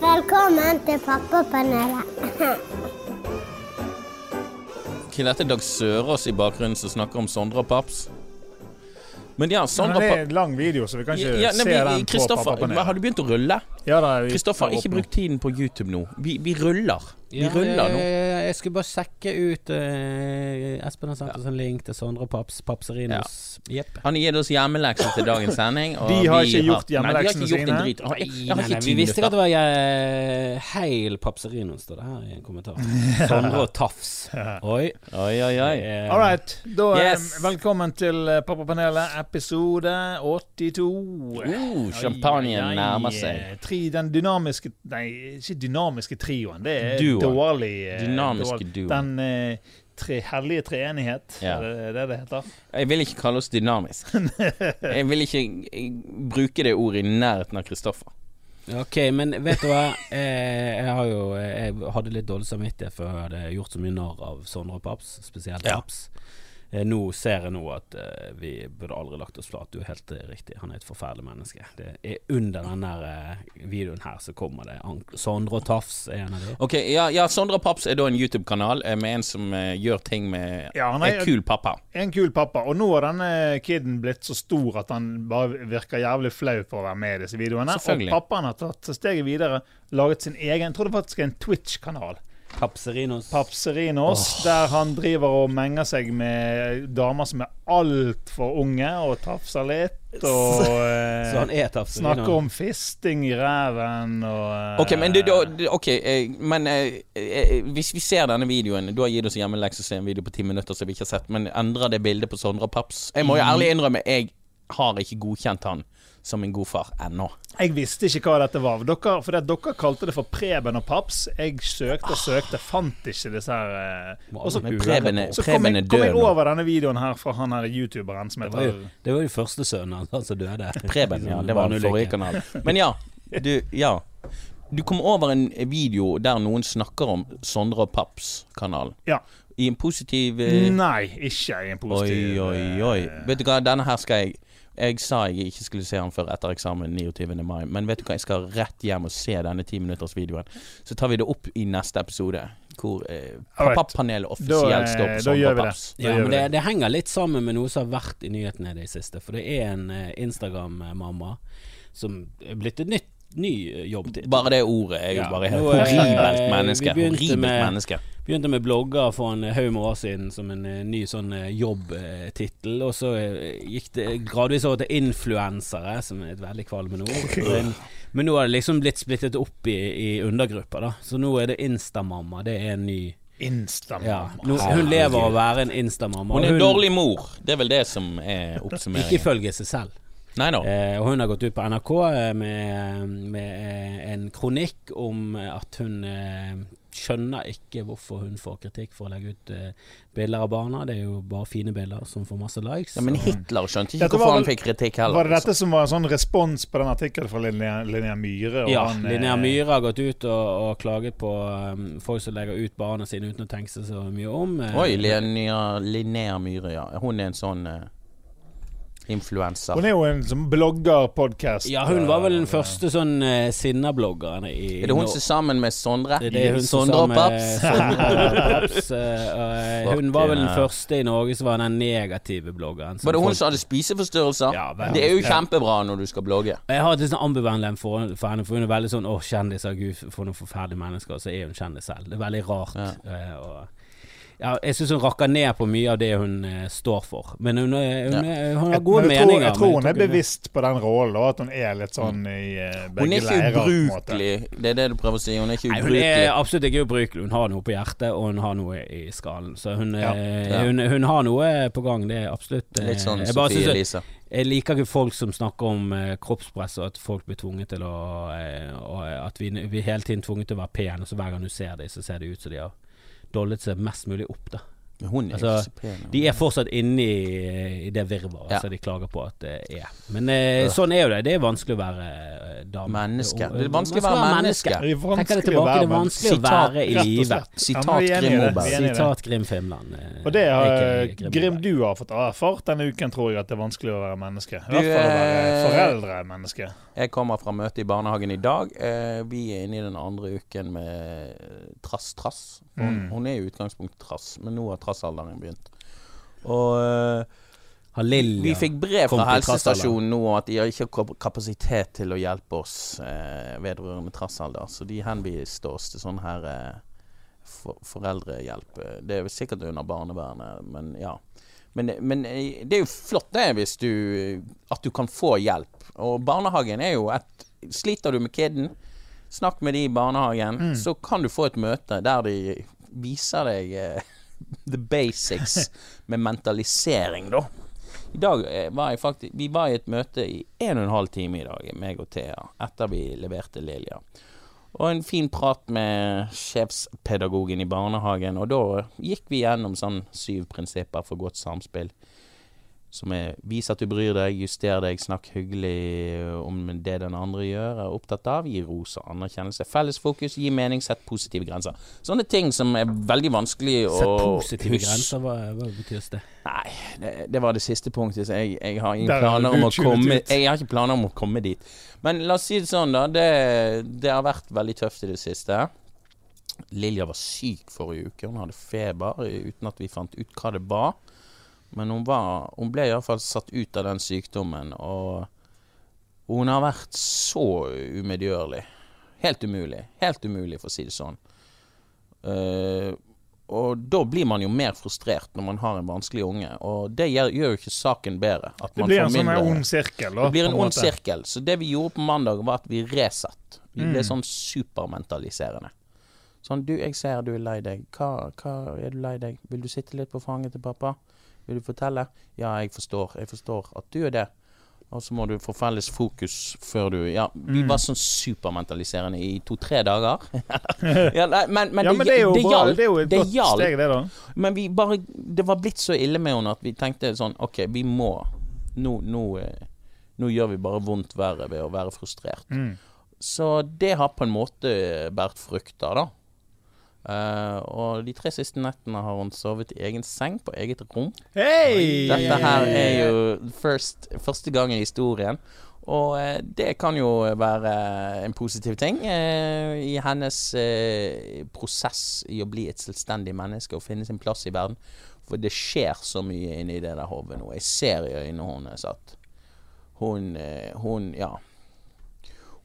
Velkommen til Pappapanelet. Ikke dette Dag Sørås i bakgrunnen som snakker om Sondre og Paps? Men ja, Sondre det er en lang video, så vi kan ikke ja, nei, se vi- den på Kristoffer, pappapanelet. har du begynt å rulle? Ja, Kristoffer, ikke bruk tiden på YouTube nå. Vi, vi ruller. Vi Ja, ruller nå. Jeg, Jeg skulle bare sjekke ut uh, Espen har sendt oss en link til Sondre Paps Papserinos. Jepp. Han gir oss hjemmelekser til dagens sending. og De har vi ikke gjort Nei, hjemmeleksene de har ikke gjort en sine. drit. Jeg, jeg, Nei, nei, vi visste ikke at det var jeg, Heil Papserinos, står det her i en kommentar. Sondre og Tafs. Oi. Oi, oi, oi. Um, All right. Da, eh, Yes. velkommen til eh, Pappapanelet, episode 82. Uh, champagnen nærmer seg. Tri, den dynamiske Nei, ikke dynamiske trioen. Det er Duo. dårlig. eh, Dynamiske dårlig. duoen. Den eh, tre, hellige treenighet, Ja. er det det det heter? Jeg vil ikke kalle oss dynamisk. Jeg vil ikke eh, bruke det ordet i nærheten av Kristoffer. Ok, men vet du hva? Eh, jeg har jo Jeg hadde litt dårlig samvittighet for jeg hadde gjort så mye narr av Sondre Paps, spesielt Ja. Paps. Eh, nå ser jeg nå at eh, vi burde aldri lagt oss flat. Du er helt eh, riktig. Han er et forferdelig menneske. Det er under den der eh, videoen her så kommer det Sondre og Tafs er en av de. Ok, ja, ja Sondre Paps er da en YouTube-kanal eh, med en som eh, gjør ting med Ja, han er- en kul pappa. En kul pappa. Og nå har denne kiden blitt så stor at han bare virker jævlig flau for å være med i disse videoene. Og pappaen har tatt steget videre, laget sin egen Jeg tror det faktisk er en Twitch-kanal. Papserinos. Papserinos, der han driver og menger seg med damer som er altfor unge, og tafser litt, og eh, så han er Tafserino. snakker om fisting i ræven og eh, Ok, men, du, du, okay, eh, men eh, hvis vi ser denne videoen Du har gitt oss hjemmelekse å se en video på ti minutter som vi ikke har sett, men endrer det bildet på Sondre Paps? Jeg må jo ærlig innrømme, jeg har ikke godkjent han som en god far ennå. Jeg visste ikke hva dette var. Dere, for det, dere kalte det for Preben og Paps. Jeg søkte og søkte, fant ikke disse her eh, og så, Preben så kom jeg, kom jeg over denne videoen her fra han her youtuberen som heter det var jo første sønnen hans som døde. Preben, ja. Det var den forrige kanal. Men ja, du, ja. Du kom over en video der noen snakker om Sondre og Paps-kanalen. Ja. I en positiv eh, Nei, ikke i en Oi, positiv oi, oi. Vet du hva, denne her skal jeg Jeg sa jeg ikke skulle se den før etter eksamen 29. mai, men vet du hva, jeg skal rett hjem og se denne timinuttersvideoen. Så tar vi det opp i neste episode, hvor eh. Pappapanelet offisielt eh, står på da gjør vi det. Da Ja, gjør men det, det. det henger litt sammen med noe som har vært i nyhetene i det siste. For det er en eh, Instagram-mamma som er blitt et nytt ny eh. Bare det ordet er jo Ja, bare helt eh, horribelt menneske. Horribelt med- menneske. Begynte med blogger for en haug med år siden som en eh, ny sånn eh, jobbtittel. Og så eh, gikk det gradvis over til influensere, som er et veldig kvalmende ord. Men, men nå har det liksom blitt splittet opp i, i undergrupper, da. Så nå er det Instamamma. Det er en ny Instamamma. ja, Hun lever av å være en Instamamma. Hun er en dårlig mor. Det er vel det som er oppsummeringen. Ikke ifølge seg selv. Nei da. Eh, og hun har gått ut på NRK eh, med, med eh, en kronikk om eh, at hun eh, skjønner ikke hvorfor hun får kritikk for å legge ut eh, bilder av barna. Det er jo bare fine bilder som får masse likes. Ja, men Hitler skjønte ikke hvorfor han fikk kritikk heller. Var det dette som var en sånn respons på den artikkelen fra Linnea, Linnea Myhre? og ja, han, Linnea Myhre har gått ut og, og klaget på um, folk som legger ut barna sine uten å tenke seg så mye om. eh. Oi, Linnea, Linnea Myhre, ja. Hun er en sånn uh, influenser. Hun er jo en som blogger-podkast. Ja, hun var vel den første sånn uh, sinnabloggeren i Er det hun som er sammen med Sondre? Det er det hun som Sondre og med Paps? Paps. uh, hun var vel den første i Norge som var den negative bloggeren. Var det hun folk- som hadde spiseforstyrrelser? Ja, vel. det er jo kjempebra når du skal blogge. Jeg har et sånn ambivalent forhold for henne, for hun er veldig sånn 'Å, kjendiser, gud, for noen forferdelige mennesker', og så er hun kjendis selv. Det er veldig rart. Ja. Uh, og ja, jeg syns hun rakker ned på mye av det hun eh, står for. Men hun, er- hun, er- hun har Jeg, gode men jeg tror, meninger. jeg tror hun er bevisst på den rollen, og at hun er litt sånn i eh, Hun begge er ikke leirer. på en måte. ubrukelig. Det er det du prøver å si. Hun er ikke Nei, hun er absolutt ikke ubrukelig. Hun har noe på hjertet, og hun har noe i skallen. Så hun, Ja. eh, Ja. hun, hun har noe på gang, det er absolutt eh, Litt sånn jeg bare Sofie Elise. Jeg liker ikke folk som snakker om eh, kroppspress, og at folk blir tvunget til å eh, og At vi, vi er hele tiden tvunget til å være pene, og så hver gang du ser dem, så ser det ut som de har dollet seg mest mulig opp, da. Men hun er Altså, ikke så pen. De er fortsatt inne i, i det virvaret Ja. som de klager på at det er. Men eh, sånn er jo det. Det er vanskelig å være eh, dame. Menneske. Det er vanskelig å være menneske. Det er Tenker det tilbake, det er vanskelig å være i live. Sitat Ja, Grim. Moberg. Er. Sitat Grim eh, Og det har Grim du har fått erfart denne uken, tror jeg, at det er vanskelig å være menneske. I hvert fall å være foreldre menneske. Jeg kommer fra møte i barnehagen i dag. Eh, vi er inne i den andre uken med trass-trass. Hun, Mm. hun er i utgangspunktet trass, men nå har trassalderen begynt. Og eh, Har Lilja vi fikk brev fra helsestasjonen nå at de har ikke kap- kapasitet til å hjelpe oss eh, vedrørende trassalder, så de henviste oss til sånn her eh, for, foreldrehjelp. Eh, Det er sikkert under barnevernet, men ja. Men, men eh, det er jo flott det hvis du at du kan få hjelp. Og barnehagen er jo et Sliter du med kiden, snakk med de i barnehagen, så kan du få et møte der de viser deg eh, the basics med mentalisering, da. I dag eh, var jeg faktisk Vi var i et møte i en og en halv time i dag, meg og Thea, etter vi leverte Lilja. Og en fin prat med sjefspedagogen i barnehagen, og da gikk vi gjennom sånn syv prinsipper for godt samspill. Som er vis at du bryr deg, juster deg, snakk hyggelig om det den andre gjør, er opptatt av, gi ros og anerkjennelse. Felles fokus, gi mening, sett positive grenser. Sånne ting som er veldig vanskelig å Sett positive huske. grenser, hva, hva betyr det? Nei, det, det var det siste punktet. Så jeg, jeg har ingen planer om å komme ut. Jeg har ikke planer om å komme dit. Men la oss si det sånn, da. Det, det har vært veldig tøft i det siste. Lilja var syk forrige uke. Hun hadde feber uten at vi fant ut hva det var. Men hun, var, hun ble iallfall satt ut av den sykdommen, og hun har vært så umedgjørlig. Helt umulig. Helt umulig, for å si det sånn. Uh, og da blir man jo mer frustrert når man har en vanskelig unge, og det gjør, gjør jo ikke saken bedre. Det man blir får en sånn ond sirkel. Da, det blir en ond sirkel. Så det vi gjorde på mandag, var at vi resatt. Vi ble Mm. sånn supermentaliserende. Sånn, du, jeg ser du er lei deg. Hva, hva er du lei deg? Vil du sitte litt på fanget til pappa? Vil du fortelle? Ja, jeg forstår. Jeg forstår at du er det. Og så må du få felles fokus før du Ja, vi Mm. var sånn supermentaliserende i to-tre dager. ja, men, men, ja, men det er jo det bra. hjalp. Det er jo et Det godt hjalp. steg, det, da. Men vi bare Det var blitt så ille med henne at vi tenkte sånn OK, vi må Nå, nå, eh, nå gjør vi bare vondt verre ved å være frustrert. Mm. Så det har på en måte båret frukter, da. Eh, og de tre siste nettene har hun sovet i egen seng på eget rom. Hey! Dette her er jo first, første gang i historien. Og uh, det kan jo være en positiv ting uh, i hennes prosess i å bli et selvstendig menneske og finne sin plass i verden. For det skjer så mye inni det der hodet nå. Jeg ser i øynene hennes at hun, hun Ja.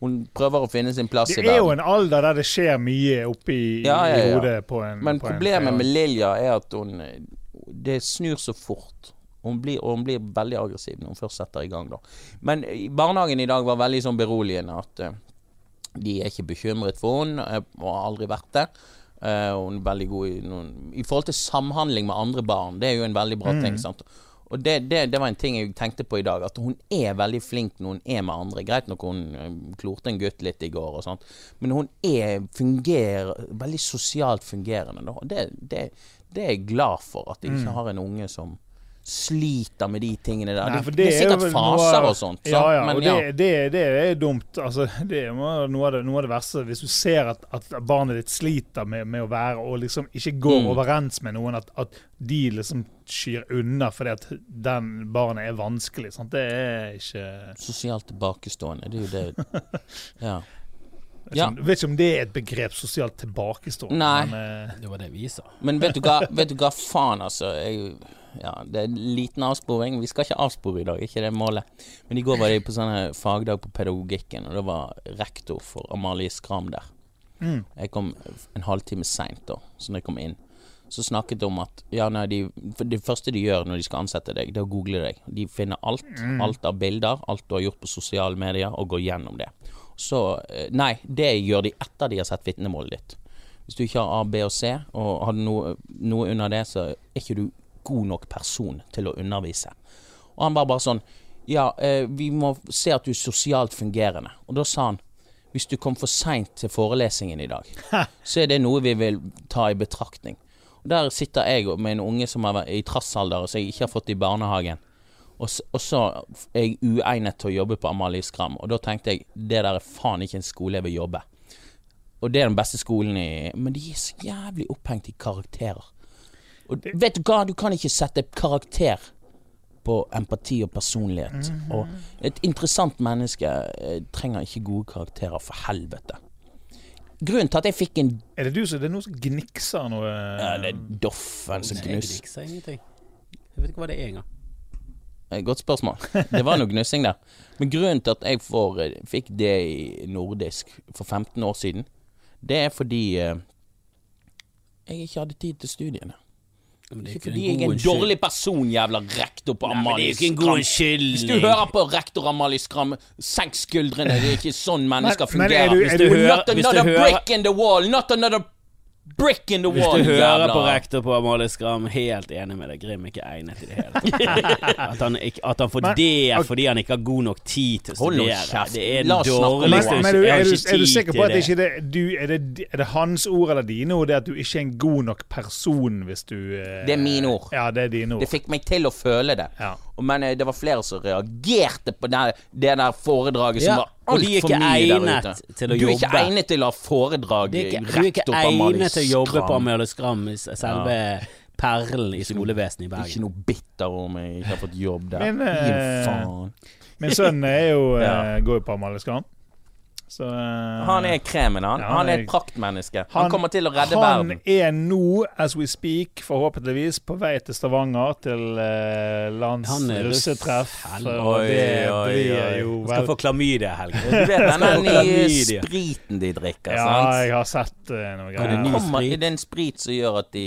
Hun prøver å finne sin plass Det er jo en alder der det skjer mye oppi Ja, ja, i hodet på en Men på en problemet treåring. med Lilja er at hun Det snur så fort. Hun blir, og hun blir veldig aggressiv når hun først setter i gang. da Men barnehagen i dag var veldig sånn beroligende at eh, de er ikke bekymret for henne, eh, og har aldri vært det. Uh, hun er veldig god i noen I forhold til samhandling med andre barn, det er jo en veldig bra ting. sant og det, det, det var en ting jeg tenkte på i dag, at hun er veldig flink når hun er med andre. Greit nok hun eh, klorte en gutt litt i går og sånt, men hun er fungerer veldig sosialt fungerende. Det, det, det er jeg glad for, at jeg ikke har en unge som sliter med de tingene der. Nei, det, det, er sikkert faser noe- og sånt, Ja, ja, men og ja. det, det, det er dumt. Altså, det er noe av det, noe av det verste. Hvis du ser at, at barnet ditt sliter med, med å være og liksom ikke går Mm. overens med noen, at, at de liksom skyr unna fordi at den barnet er vanskelig. Sant? Det er ikke Sosialt tilbakestående, det er jo det Ja. jeg Ja. vet ikke om det er et begrep, sosialt tilbakestående. Nei. Men, eh, Det var det vi sa. Men vet du hva, vet du hva faen, altså. Jeg, ja, det er en liten avsporing. Vi skal ikke avspore i dag, ikke det målet. Men i går var de på sånne fagdag på pedagogikken, og det var rektor for Amalie Skram der. mm. Jeg kom en halvtime seint, da, så når jeg kom inn. Så snakket de om at ja, nei, de, det første de gjør når de skal ansette deg, det er å google deg. De finner alt. Alt av bilder, alt du har gjort på sosiale medier, og går gjennom det. Så eh, Nei, det gjør de etter de har sett vitnemålet ditt. Hvis du ikke har A, B og C, og har noe, noe under det, så er ikke du god nok person til å undervise. Og han var bare sånn Ja, eh, vi må se at du er sosialt fungerende. Og da sa han hvis du kom for seint til forelesningen i dag, så er det noe vi vil ta i betraktning. Og Der sitter jeg med en unge som er i trassalder, som jeg ikke har fått i barnehagen. Og så, og så er jeg uegnet til å jobbe på Amalie Skram, og da tenkte jeg det der er faen ikke en skole jeg vil jobbe. Og det er den beste skolen i Men de er så jævlig opphengt i karakterer. Og vet du hva, du kan ikke sette karakter på empati og personlighet. Og et interessant menneske eh, trenger ikke gode karakterer, for helvete. Grunnen til at jeg fikk en Er det du som Det er noe som gnikser noe ja, Det er Doffen som Jeg ingenting. Jeg vet ikke hva det er engang. Eh, Godt spørsmål. Det var noe gnussing der. Men grunnen til at jeg får, eh, fikk det i nordisk for 15 år siden, det er fordi eh, jeg ikke hadde tid til studiene. Men det er Ikke fordi jeg er en dårlig person, jævla rektor på er Amalie Skram. Hvis du hører på rektor Amalie Skram, senk skuldrene. Det er ikke sånn mennesker Men- men er fungerer. du- Hvis er du hører, Not another brick in the wall! Not another brick in the wall, Hvis du hører jævla på rektor på Amalie Skram, helt enig med deg. Grim er ikke egnet i det hele tatt. At han, ikke, at han får Men- det fordi han ikke har god nok tid til å Hold nå studere. kjeft. Det er den La oss snakke om Men, det. men du, er, du, er du sikker på at det det. ikke det, du, er, det, er det hans ord eller dine ord, det at du ikke er en god nok person hvis du eh, Det er mine ord. Ja, det er dine ord. Det fikk meg til å føle det. Ja. Men eh, det var flere som reagerte på det, det der foredraget Ja, som var og de er altfor ikke mye der egnet ute. til å du er ikke egnet til å ha foredrag. Det Amalie Skram. du er ikke på egnet til å jobbe på. Amalie Skram, selve selve perlen i skolevesenet i Ikke noe bitter om jeg ikke har fått jobb der. Min, eh. Min sønn er jo, Ja. eh, går jo på Amalie Skram. Så eh, Han er kremen, han. Ja, han han er et praktmenneske. Han, kommer til å redde han verden. er nå, as we speak, forhåpentligvis på vei til Stavanger til uh, lands Han russ- russetreff. Og det blir oi. jo vel skal få klamydia i helgen. Du vet den der nye spriten de drikker, Ja, sant? jeg har sett uh, noe Er det Kommer, sprit? er det en sprit som gjør at de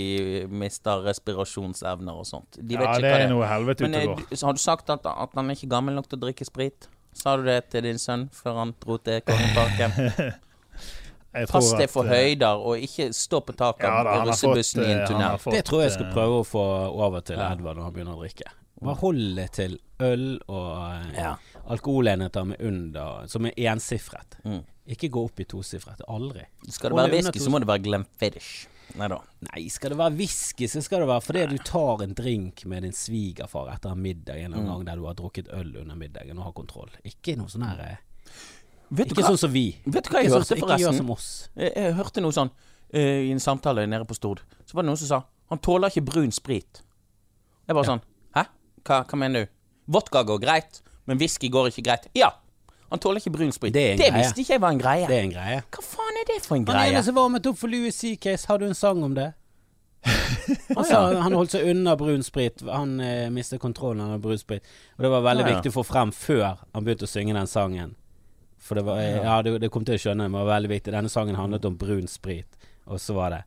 mister respirasjonsevner og sånt? De vet Ja, ikke det hva er det er. noe helvete Men ute og går. har du sagt at, at han er ikke gammel nok til å drikke sprit? Sa du det til din sønn før han dro til Kongeparken? Pass deg for eh, høyder, og ikke stå på taket Ja, da, av russebussen fått, i en eh, tunnel. fått, Det tror jeg skal eh, prøve å få over til Ja. Edvard når han begynner å drikke. Bare hold det til øl og eh, Ja. alkoholenheter med under som er ensifret. Mm. Ikke gå opp i tosifret. Aldri. Skal det være whisky, så må det være Glenfiddich. Nei da. Nei, skal det være whisky, så skal det være fordi du tar en drink med din svigerfar etter en middag en eller Mm. gang der du har drukket øl under middagen og har kontroll. Ikke noe sånn her eh, Ikke hva, sånn som vi. vet du hva jeg Ikke, sånn, hørte, som- ikke gjør som oss. Jeg, jeg hørte noe sånn uh, i en samtale nede på Stord. Så var det noen som sa han tåler ikke brun sprit. Jeg bare sånn Hæ? Hva, hva mener du? Vodka går greit, men whisky går ikke greit. Ja! Han tåler ikke brun sprit. Det er en greie. visste ikke jeg var en greie. Det er en greie. Hva faen er det for en greie? Han ene som varmet opp for Louis C.K.s, har du en sang om det? Han sa han holdt seg unna brun sprit. Han eh, mistet kontrollen av brun sprit. Og det var veldig Ja, ja. viktig å få frem før han begynte å synge den sangen. For det var Ja, det, det kom til å skjønne, men det var veldig viktig. Denne sangen handlet om brun sprit, og så var det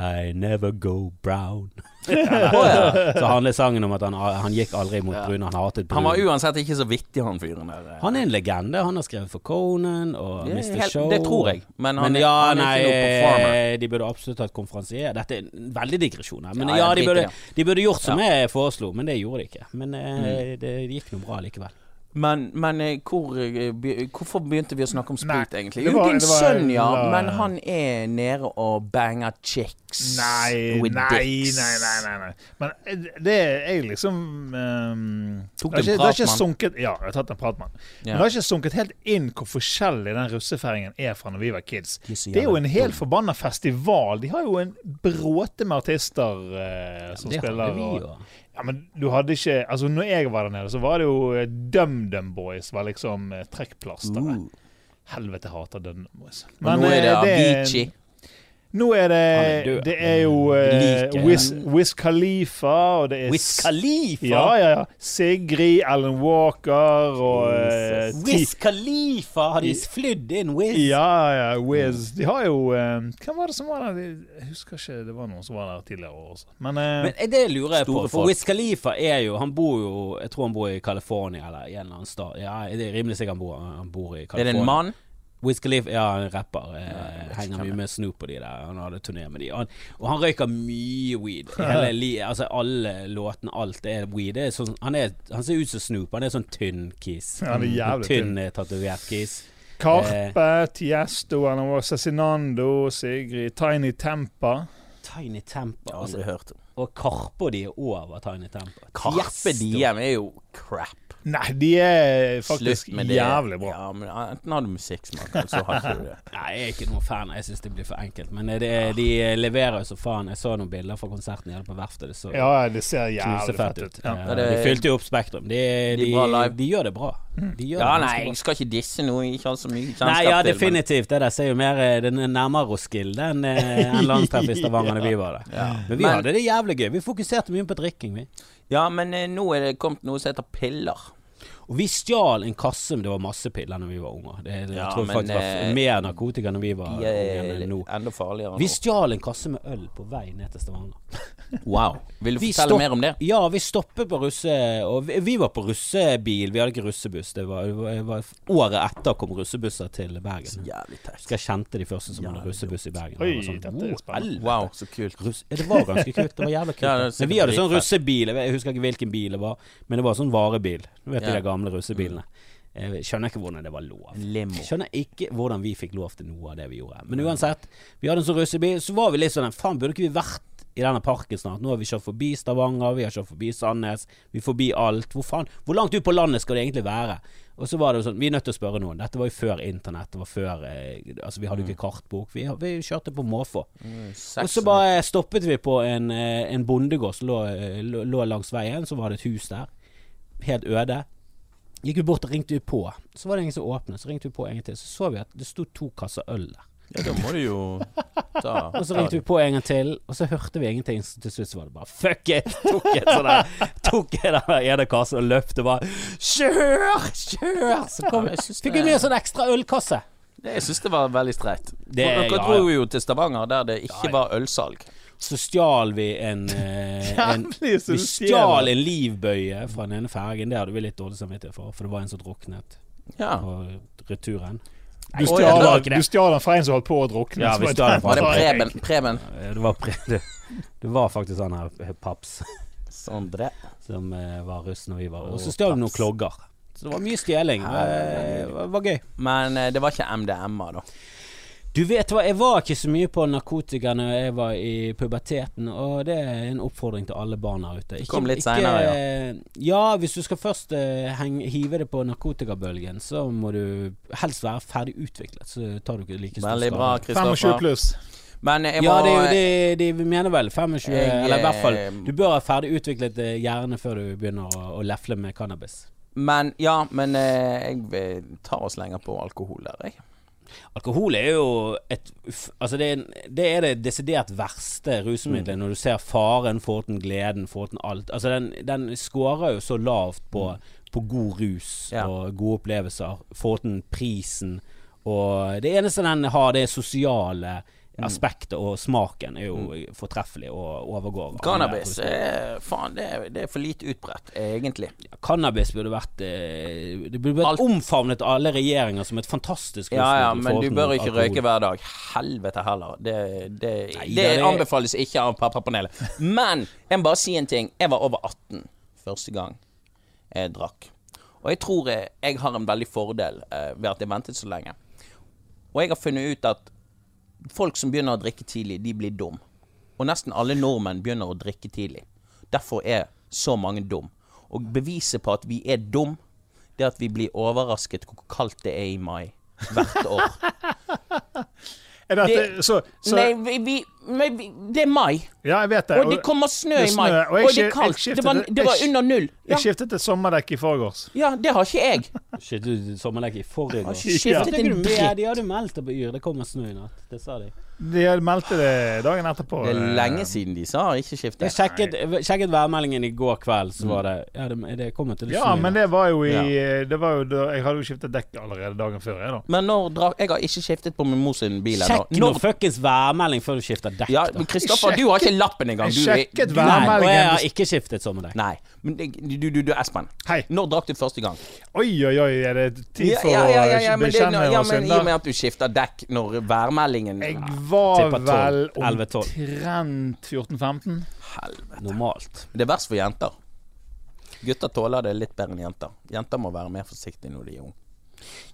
I never go brown. Så handler sangen om at han, han gikk aldri mot Ja. brun, han hatet brun. Han var uansett ikke så vittig, han fyren der. Han er en legende. Han har skrevet for Conan og Det er Mr. Show. det tror jeg, men han men, ja, han er ikke noe performer. de burde absolutt hatt konferansier. Dette er en veldig digresjon her. Men Ja, ja, de, burde, de burde gjort som jeg foreslo, men det gjorde de ikke. Men eh, Mm. det, gikk noe bra likevel. Men, men eh, hvor, eh, hvorfor begynte vi å snakke om sprit, Nei, egentlig? Jo, din sønn, ja. Men han er nede og banger chicks Nei, with nei, dicks. nei, nei, nei, nei. Men eh, det er liksom um, Tok har en prat med Ja, jeg har tatt en prat med han. Men det har ikke sunket helt inn hvor forskjellig den russefeiringen er fra når vi var kids. De Det er jo en helt forbanna festival. De har jo en bråte med artister uh, som det spiller. hadde vi jo. Ja, men du hadde ikke Altså, når jeg var der nede, så var det jo eh, DumDum Boys var liksom eh, trekkplasteret. Uh. Helvete, jeg hater DumDum Boys. Og nå er det eh, Avicii. Nå er det er død. Det er jo uh, Wiz. Wiz Khalifa, og det er Wiz Khalifa! Ja, ja, ja. Sigrid, Alan Walker og uh, Wiz Khalifa! Har de flydd inn Wiz? Ja, ja, Wiz. De har jo um, Hvem var det som var der? Jeg husker ikke. Det var noen som var der tidligere år også. Men, uh, Men det lurer jeg på, for folk. Wiz Khalifa er jo Han bor jo Jeg tror han bor i California eller i en eller annen stad. Ja, det er rimelig sikkert han bor, han bor i Er det en mann? Wiz Khalifa, ja, en rapper. Eh, henger mye med Snoop og de der. Han hadde turné med de. Han, og han røyker mye weed. Hele li, altså Alle låtene, alt er weed. Det er sånn, han, er, han ser ut som Snoop. Han er sånn tynn kis. Ja, han er jævlig tynn, Tynn tatovert kis. Karpe, Tiesto, han var Cezinando, Sigrid, Tiny Tempa. Tiny Tempa. Altså, Aldri hørt. og Karpe og de er over Tiny Tempa. Karpe Tiesto. Diem er jo crap. Nei, de er faktisk jævlig bra. Ja, men Enten har du musikksmak, eller så har ikke du det. Nei, jeg er ikke noen fan. Jeg syns det blir for enkelt. Men det, de leverer jo så faen. Jeg så noen bilder fra konserten nede på verftet. Det så Ja, det ser jævlig fett ut. Ja. Ja, Ja, det- de fylte jo opp Spektrum. De, de, De gjør det bra. De gjør Ja, det nei, jeg skal ikke disse noe ikke har så mye kjennskap Nei, ja, til. men- definitivt. Det der ser jo mer eh, Den er nærmere Roskilde enn en enn landstreff i Stavanger da vi var der. Ja. Men vi Men- hadde det jævlig gøy. Vi fokuserte mye på drikking, vi. Ja, men eh, nå er det kommet noe som heter piller. Og vi stjal en kasse med det var masse piller når vi var unger. Det, det, Ja, jeg tror men, faktisk var eh, mer narkotika når vi var De unge enn nå. enda farligere Vi stjal en kasse med øl på vei ned til Stavanger. Wow. Vil du Vi fortelle mer om det? Ja, vi stoppet på russe... Og vi, vi var på russebil. Vi hadde ikke russebuss. Det var, det var, Året etter kom russebusser til Bergen. Så Jævlig teit. Skal jeg kjente de første som hadde russebuss i Bergen. Oi, sånn, dette er «Wow, spennende». Wow, så kult. Russ, ja, det var ganske kult. Det var jævlig kult. Ja, men vi hadde sånn russebil. Jeg husker ikke hvilken bil det var, men det var sånn varebil. Du vet Ja. Mm. Gamle russebilene. Jeg skjønner ikke hvordan det var lov. Jeg skjønner ikke hvordan vi fikk lov til noe av det vi gjorde. Men uansett, vi hadde en sånn russebil, så var vi litt sånn Faen, burde ikke vi vært i denne parken snart? Nå har vi kjørt forbi Stavanger, vi har kjørt forbi Sandnes, vi er forbi alt. Hvor faen Hvor langt ut på landet skal det egentlig være? Og så var det jo sånn Vi er nødt til å spørre noen. Dette var jo før internett. Det var før eh, Altså, vi hadde jo ikke kartbok. Vi, vi kjørte på måfå. Og så bare stoppet vi på en, eh, en bondegård som lå, eh, lå, lå langs veien. Så var det et hus der. Helt øde. Gikk vi bort og ringte vi på. Så var det ingen som åpnet. Så ringte vi på en gang til. Så så vi at det sto to kasser øl der. Ja, da må du jo ta Og så ringte vi på en gang til, og så hørte vi ingenting. Så til slutt så var det bare fuck it! Tok jeg sånn der Tok jeg den ene kassen og løpte bare Kjør! Kjør! Så kom, Jeg fikk vi med en sånn ekstra ølkasse. Det- Jeg syns det var veldig streit. Det- Dere ja, dro jo til Stavanger der det ikke Ja, ja. var ølsalg. Så stjal vi en, eh, en Vi stjal en livbøye fra den ene fergen. Det hadde vi litt dårlig samvittighet for, for det var en som druknet Ja. på returen. Du stjal, den fra en som holdt på å drukne. Ja, vi var stjal den fra Var det Preben? Preben? Ja, Det var, pre det, det var faktisk han her eh, Paps Sondre. som uh, var russ når vi var Og så stjal vi noen klogger. Så det var mye stjeling. Eh, Det var, gøy. Men eh, det var ikke MDMA, da. Du vet hva, jeg var ikke så mye på narkotika når jeg var i puberteten, og det er en oppfordring til alle barn her ute. Ikke- Kom litt seinere, senere, ja. hvis du skal først uh, heng, hive det på narkotikabølgen, så må du helst være ferdig utviklet, så tar du ikke like stor Veldig bra, Kristoffer. 25 pluss. Men jeg må Ja, det er jo det de mener vel. 25, Jeg, eller i hvert fall eh, Du bør ha ferdig utviklet eh, hjerne før du begynner å, å lefle med cannabis. Men ja, men eh, jeg tar ta oss lenger på alkohol der, jeg. Alkohol er jo et Altså det er, det er det desidert verste rusmiddelet når du ser faren, foruten gleden, foruten alt. Altså den, den scorer jo så lavt på, på god rus Ja. og gode opplevelser, foruten prisen. Og det eneste den har, det er sosiale aspektet, og smaken er jo fortreffelig og overgår. Cannabis er faen, det er, det er for lite utbredt, egentlig. Cannabis burde vært eh, Det burde vært Alt- omfavnet av alle regjeringer som et fantastisk Ja ja, men du bør ikke alkohol. røyke hver dag. Helvete heller. Det, det, Nei, det, anbefales ikke av pappapanelet. Men jeg må bare si en ting. Jeg var over 18 første gang jeg drakk. Og jeg tror jeg, jeg har en veldig fordel eh, ved at jeg ventet så lenge. Og jeg har funnet ut at folk som begynner å drikke tidlig, de blir dum. Og nesten alle nordmenn begynner å drikke tidlig. Derfor er så mange dum. Og beviset på at vi er dum, det er at vi blir overrasket hvor kaldt det er i mai hvert år. Er dette, Det- så, så, Nei, vi, vi, men vi, det er mai, ja, jeg vet det. og det kommer snø det i mai. og jeg Og det er kaldt. Skiftet, Det var, det var under null. Ja, Jeg skiftet et sommerdekk i forgårs. ja det har ikke jeg. Skiftet du sommerdekk i Ja. skiftet en dritt. De hadde meldt det på Yr. Det kommer snø i natt. Det sa de. De meldte det dagen etterpå. Det er eh, lenge siden de sa ikke Jeg sjekket, sjekket værmeldingen i går kveld, så var det Ja, det, det kommer til å Ja, men det var jo i Ja. Det var jo da Jeg hadde jo skiftet dekk allerede dagen før, jeg, da. Men når Jeg har ikke skiftet på min mor sin bil ennå. Sjekk nå fuckings værmelding før du skifter dekk. Ja, men Kristoffer, du har ikke lappen engang. Du sjekket værmeldingen. og jeg har ikke skiftet sommerdekk. Nei. Men du, du, du, Espen. Hei. Når drakk du første gang? Oi, oi, oi, er det tid for ja, ja, ja, ja, å bekjenne oss? ja, men i og med at du skifter dekk når værmeldingen Jeg var vel omtrent 14-15. Helvete. Normalt. Det er verst for jenter. Gutter tåler det litt bedre enn jenter. Jenter må være mer forsiktige når de er unge.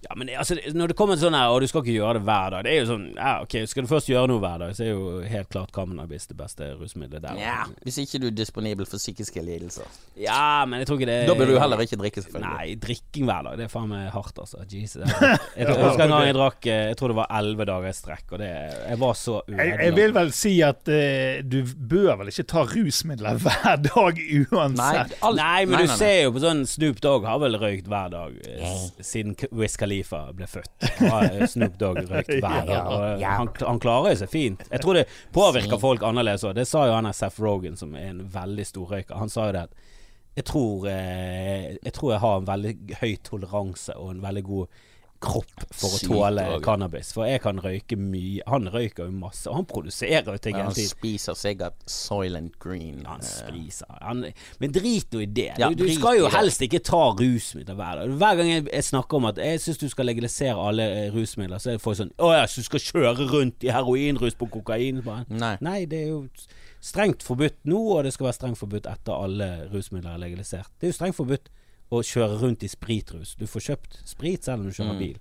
Ja, men altså, når det kommer til sånn her, og du skal ikke gjøre det hver dag Det er jo sånn, ja ok, skal du først gjøre noe hver dag, så er jo helt klart cannabis det beste rusmiddelet der. Ja, hvis ikke du er disponibel for psykiske lidelser. Ja, men jeg tror ikke det Da bør du heller ikke drikke, selvfølgelig. Nei, drikking hver dag, det er faen meg hardt, altså. Jesus. Jeg, husker en gang jeg drakk eh, Jeg tror det var elleve dager i strekk, og det Jeg var så Jeg, jeg vil vel si at uh, du bør vel ikke ta rusmidler hver dag Nei, uansett. alt- Nei, men nei, du nei, nei. ser jo på sånn Snoop Dogg har vel røykt hver dag eh, siden Wiz Khalifa ble født. Snoop Dogg røykt hver eh, han, han klarer jo seg fint. Jeg tror det påvirker folk annerledes òg. Det sa jo han her Seth Rogan, som er en veldig stor røyker. Han sa jo det at jeg tror, eh, jeg tror jeg har en veldig høy toleranse og en veldig god kropp for å tåle cannabis. For jeg kan røyke mye. Han røyker jo masse, og han produserer jo ting hele tiden. han spiser sikkert Soylent Green. Han eh, spiser han, Men drit nå i det. Ja, du, du skal jo helst ikke ta rusmidler hver dag. Hver gang jeg, jeg snakker om at jeg syns du skal legalisere alle eh, rusmidler, så er folk sånn Å ja, så du skal kjøre rundt i heroinrus på kokain? Nei. Nei, det er jo strengt forbudt nå, og det skal være strengt forbudt etter alle rusmidler er legalisert. Det er jo strengt forbudt å kjøre rundt i spritrus. Du får kjøpt sprit selv om du kjører Mm. bil.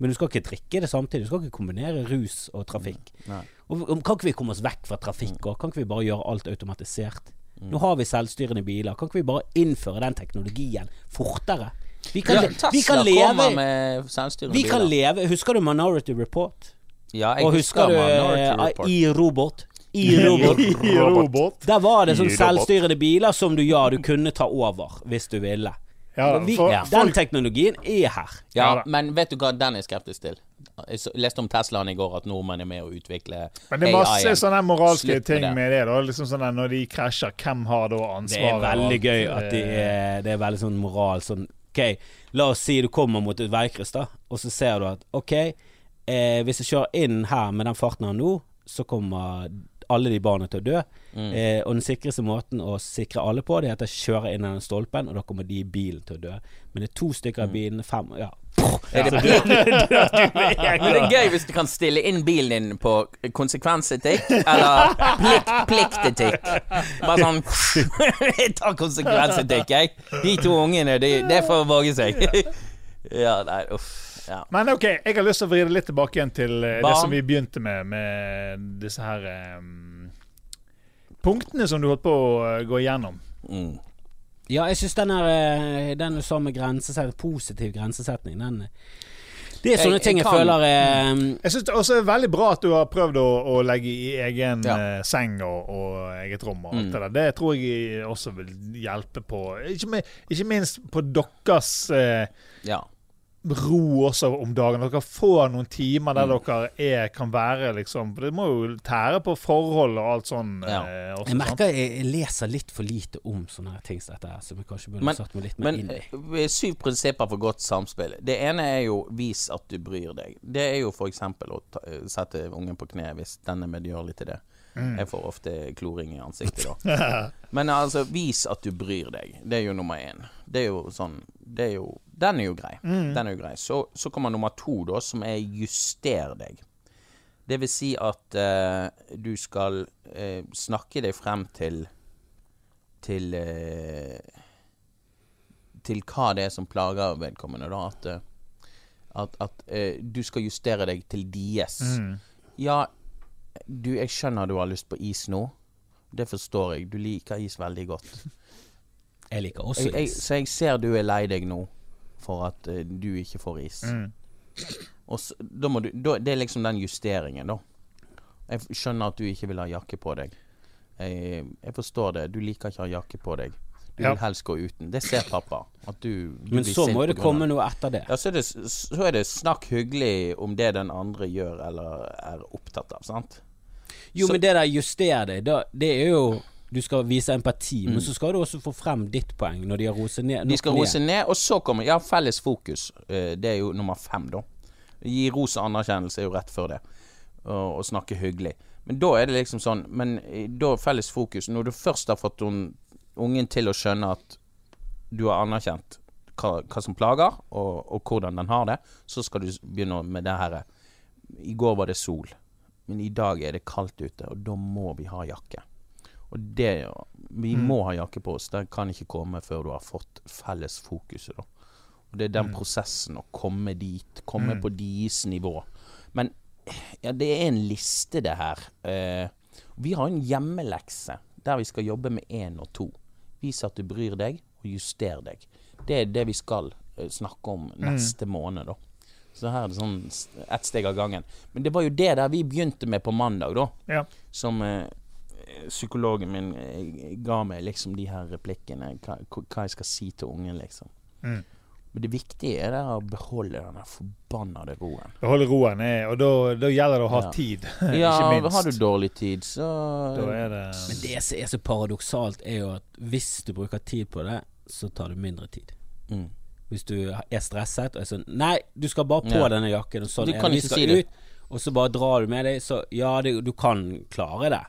Men du skal ikke drikke det samtidig. Du skal ikke kombinere rus og trafikk. Nei. Og, og Kan ikke vi komme oss vekk fra trafikk? òg? kan ikke vi bare gjøre alt automatisert? Nå har vi selvstyrende biler. Kan ikke vi bare innføre den teknologien fortere? Vi kan, Ja, Tesla vi kan kommer leve med selvstyrende Vi kan biler. leve Husker du Minority Report? Ja, jeg Og husker du Minority eh, Report. i-robot? I-robot. I robot. Der var det sånn selvstyrende biler som du ja, du kunne ta over hvis du ville. Ja, vi, for, Den folk, teknologien er her. Ja, Ja da. men vet du hva den er skeptisk til? Jeg leste om Teslaen i går, at nordmenn er med å utvikle men det er masse sånne moralske Slutt med ting det. med det. da Liksom sånn Når de krasjer, hvem har da Det er veldig gøy at de er, det er veldig sånn moral sånn Ok, la oss si du kommer mot et veikryss, da, og så ser du at ok, eh, hvis jeg kjører inn her med den farten jeg har nå, så kommer alle de barna til å dø. Mm. Eh, og den sikreste måten å sikre alle på, det er at jeg kjører inn i den stolpen, og da kommer de i bilen til å dø. Men det er to stykker Mm. i bilen, fem Ja. Er det, Men det er gøy hvis du kan stille inn bilen din på konsekvensetikk eller plikt, pliktetikk. Bare sånn Jeg tar konsekvensetikk, jeg. De to ungene, det, det får våge seg. Ja, nei, uff. Ja. Men ok, jeg har lyst til å vri det litt tilbake igjen til eh, det Barn. som vi begynte med, med disse her eh, punktene som du holdt på å eh, gå igjennom. Mm. Ja, jeg syns den er eh, Den du sa med grensesetting, positiv grensesetning, den Det er sånne Jeg- ting jeg jeg kan- føler er Jeg syns det også er veldig bra at du har prøvd å, å legge i egen Ja. eh, seng og, og eget rom og alt Mm. det der. Det tror jeg også vil hjelpe på Ikke, mi- ikke minst på deres eh, ja. Ro også om dagen. Dere får noen timer der Mm. dere er, kan være liksom For det må jo tære på forhold og alt sånn. Ja. Eh, også, Jeg merker jeg, jeg leser litt for lite om sånne ting som dette her, som jeg kanskje burde Men- satt meg litt mer Men inn i. eh, syv prinsipper for godt samspill. Det ene er jo 'vis at du bryr deg'. Det er jo f.eks. å ta, eh, sette ungen på kne hvis den er medgjørlig til det. Jeg får ofte kloring i ansiktet da. Men altså, vis at du bryr deg. Det er jo nummer én. Det er jo sånn det er jo, Den er jo grei. Den er jo grei. Så, så kommer nummer to, da, som er juster deg. Det vil si at uh, du skal uh, snakke deg frem til Til uh, Til hva det er som plager vedkommende. Da. At, at, at du skal justere deg til deres. Mm. Ja, du, jeg skjønner du har lyst på is nå. Det forstår jeg. Du liker is veldig godt. Jeg liker også Jeg, jeg, is. så jeg ser du er lei deg nå for at uh, du ikke får is. Mm. Og så, da må du, da, det er liksom den justeringen, da. Jeg skjønner at du ikke vil ha jakke på deg. Jeg, jeg forstår det. Du liker ikke å ha jakke på deg. Du vil helst gå uten. Det ser pappa. Du, du Men så må det komme noe etter det. Ja, så er, det, så er det snakk hyggelig om det den andre gjør eller er opptatt av, sant? Jo, Så- men det der juster deg, det er jo Du skal vise empati, men så skal du også få frem ditt poeng når de har roset ned. Mm. De skal rose ned, og så kommer Ja, felles fokus. Eh, Det er jo nummer fem, da. Gi ros og anerkjennelse er jo rett før det. Og, og snakke hyggelig. Men da er det liksom sånn Men da felles fokus Når du først har fått un- ungen til å skjønne at du har anerkjent hva, hva som plager, og, og hvordan den har det, så skal du begynne med det her I går var det sol, men i dag er det kaldt ute, og da må vi ha jakke. Og det Vi må ha jakke på oss. Den kan ikke komme før du har fått felles fokuset, da. Og det er den prosessen å komme dit. Komme på deres nivå. Men ja, det er en liste, det her. Eh, vi har en hjemmelekse der vi skal jobbe med én og to. Vis at du bryr deg, og juster deg. Det er det vi skal eh, snakke om neste måned, da. Så her er det sånn ett steg av gangen. Men det var jo det der vi begynte med på mandag, da. Ja. Som eh, psykologen min eh, ga meg liksom de her replikkene. Hva, hva jeg skal si til ungen, liksom. Mm. Men det viktige er det å beholde den forbannede roen. Beholde roen, er, og da, da gjelder det å ha Ja. tid. Ja, ikke minst. har du dårlig tid, så Da er det Men det som er så paradoksalt, er jo at hvis du bruker tid på det, så tar det mindre tid. mm. Hvis du er stresset og er sånn Nei, du skal bare på Ja. denne jakken, og sånn Du kan er, ikke si det. ut, og så bare drar du med deg, så ja, det, du kan klare det.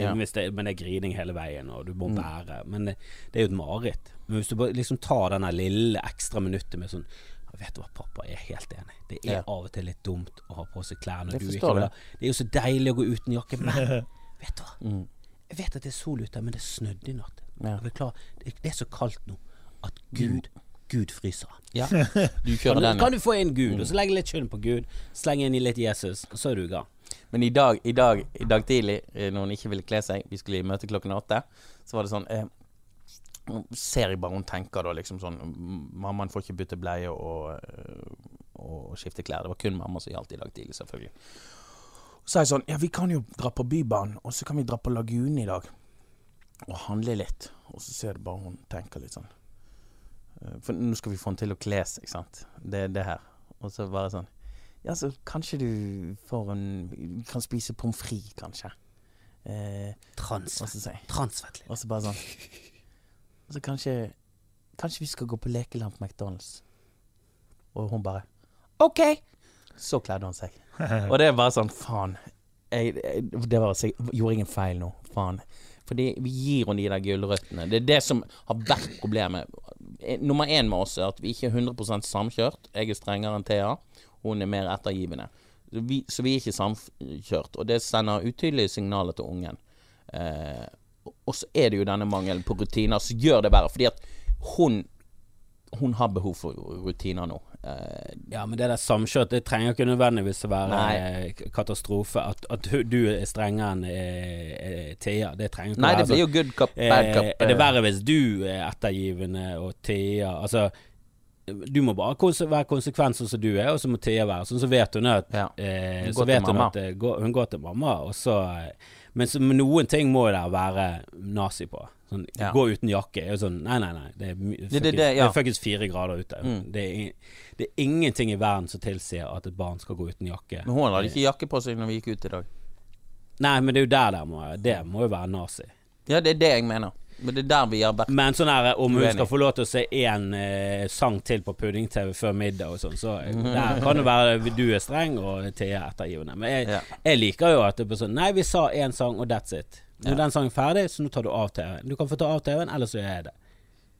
Ja. Hvis det. Men det er grining hele veien, og du må Mm. bære. Men det, det er jo et mareritt. Men hvis du bare liksom tar denne lille ekstra minuttet med sånn Vet du hva, pappa, jeg er helt enig. Det er Ja. av og til litt dumt å ha på seg klær når Jeg du ikke det. Det er jo så deilig å gå uten jakke, men vet du hva? Mm. Jeg vet at det er sol ute, men det snødde i natt. Ja. Beklager. Det, det er så kaldt nå at Gud Gud fryser. Ja, du kjører den. kan du få inn Gud, og så legge litt skyld på Gud, slenge inn i litt Jesus, og så er du gang. Men i dag, i dag, i dag tidlig, eh, når hun ikke ville kle seg, vi skulle i møte klokken åtte, så var det sånn eh, Ser jeg bare hun tenker da liksom sånn mm, Mammaen får ikke bytte bleie og, eh, og skifte klær. Det var kun mamma som gjaldt i dag tidlig, selvfølgelig. Så er jeg sånn Ja, vi kan jo dra på Bybanen, og så kan vi dra på Lagunen i dag. Og handle litt. Og så ser du bare hun tenker litt sånn. Eh, For nå skal vi få henne til å kle seg, sant. Det er det her. Og så bare sånn Ja, så kanskje du får en Kan spise pommes frites, kanskje. Eh, Transfett. Og så bare sånn Så kanskje Kanskje vi skal gå på lekeland på McDonald's. Og hun bare OK! Så kledde hun seg. Og det er bare sånn Faen. Jeg, jeg, det var, jeg gjorde ingen feil nå. Faen. Fordi vi gir henne de der gulrøttene. Det er det som har vært problemet. Eh, Nummer én med oss er at vi ikke er 100 samkjørt. Jeg er strengere enn Thea. Hun er mer ettergivende. Så vi, så vi er ikke samkjørt. Og det sender utydelige signaler til ungen. Eh, og så er det jo denne mangelen på rutiner som gjør det verre. Fordi at hun Hun har behov for rutiner nå. Eh, Ja, men det der samkjørt, det trenger ikke nødvendigvis å være Nei. eh, katastrofe. At, at du er strengere enn eh, eh, Thea, det trenger ikke nei, å det blir sånn. jo good cup, bad Eh, cup. er det eh. verre hvis du er ettergivende og Thea Altså, du må bare konse være konsekvent sånn som du er, og så må Thea være sånn. Så vet hun at Ja. eh, Hun Så går til vet hun at går, hun går til mamma, og så eh, Men så, noen ting må jo der være nazi på. Sånn, Ja. Gå uten jakke er jo sånn Nei, nei, nei. Det er, det- fuckings- det- ja. det fire grader ute. Mm. Det, er, det er ingenting i verden som tilsier at et barn skal gå uten jakke. Men hun hadde ikke jakke på seg når vi gikk ut i dag. Nei, men det er jo der det må, det må jo være nazi. Ja, det er det jeg mener. Men det er der vi har vært Men sånn her, om hun skal få lov til å se én eh, sang til på pudding-TV før middag og sånn, så Mhm. eh, der kan det være du er streng og Thea er ettergivende. Men jeg, Ja. jeg liker jo at det blir sånn Nei, vi sa én sang, og that's it. Nå er Ja. den sangen ferdig, så nå tar du av TV-en. Du kan få ta av TV-en, eller så gjør jeg det.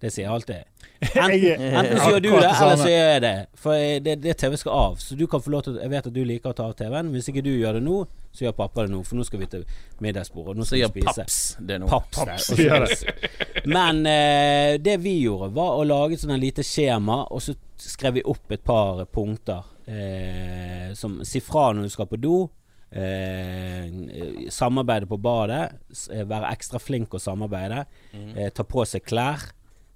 Det sier jeg alltid. Enten, enten så gjør du det, det eller så gjør jeg det. For eh, det, det TV skal av. Så du kan få lov til Jeg vet at du liker å ta av TV-en. Hvis ikke du gjør det nå, så gjør pappa det nå. For nå skal vi til middagsbordet, Nå skal Så vi gjør spise. paps det nå. Paps, Paps der, gjør det. men eh, det vi gjorde, var å lage et lite skjema, og så skrev vi opp et par punkter. Eh, som si fra når du skal på do. Eh, samarbeide på badet. eh, Være ekstra flink å samarbeide. Eh, ta på seg klær.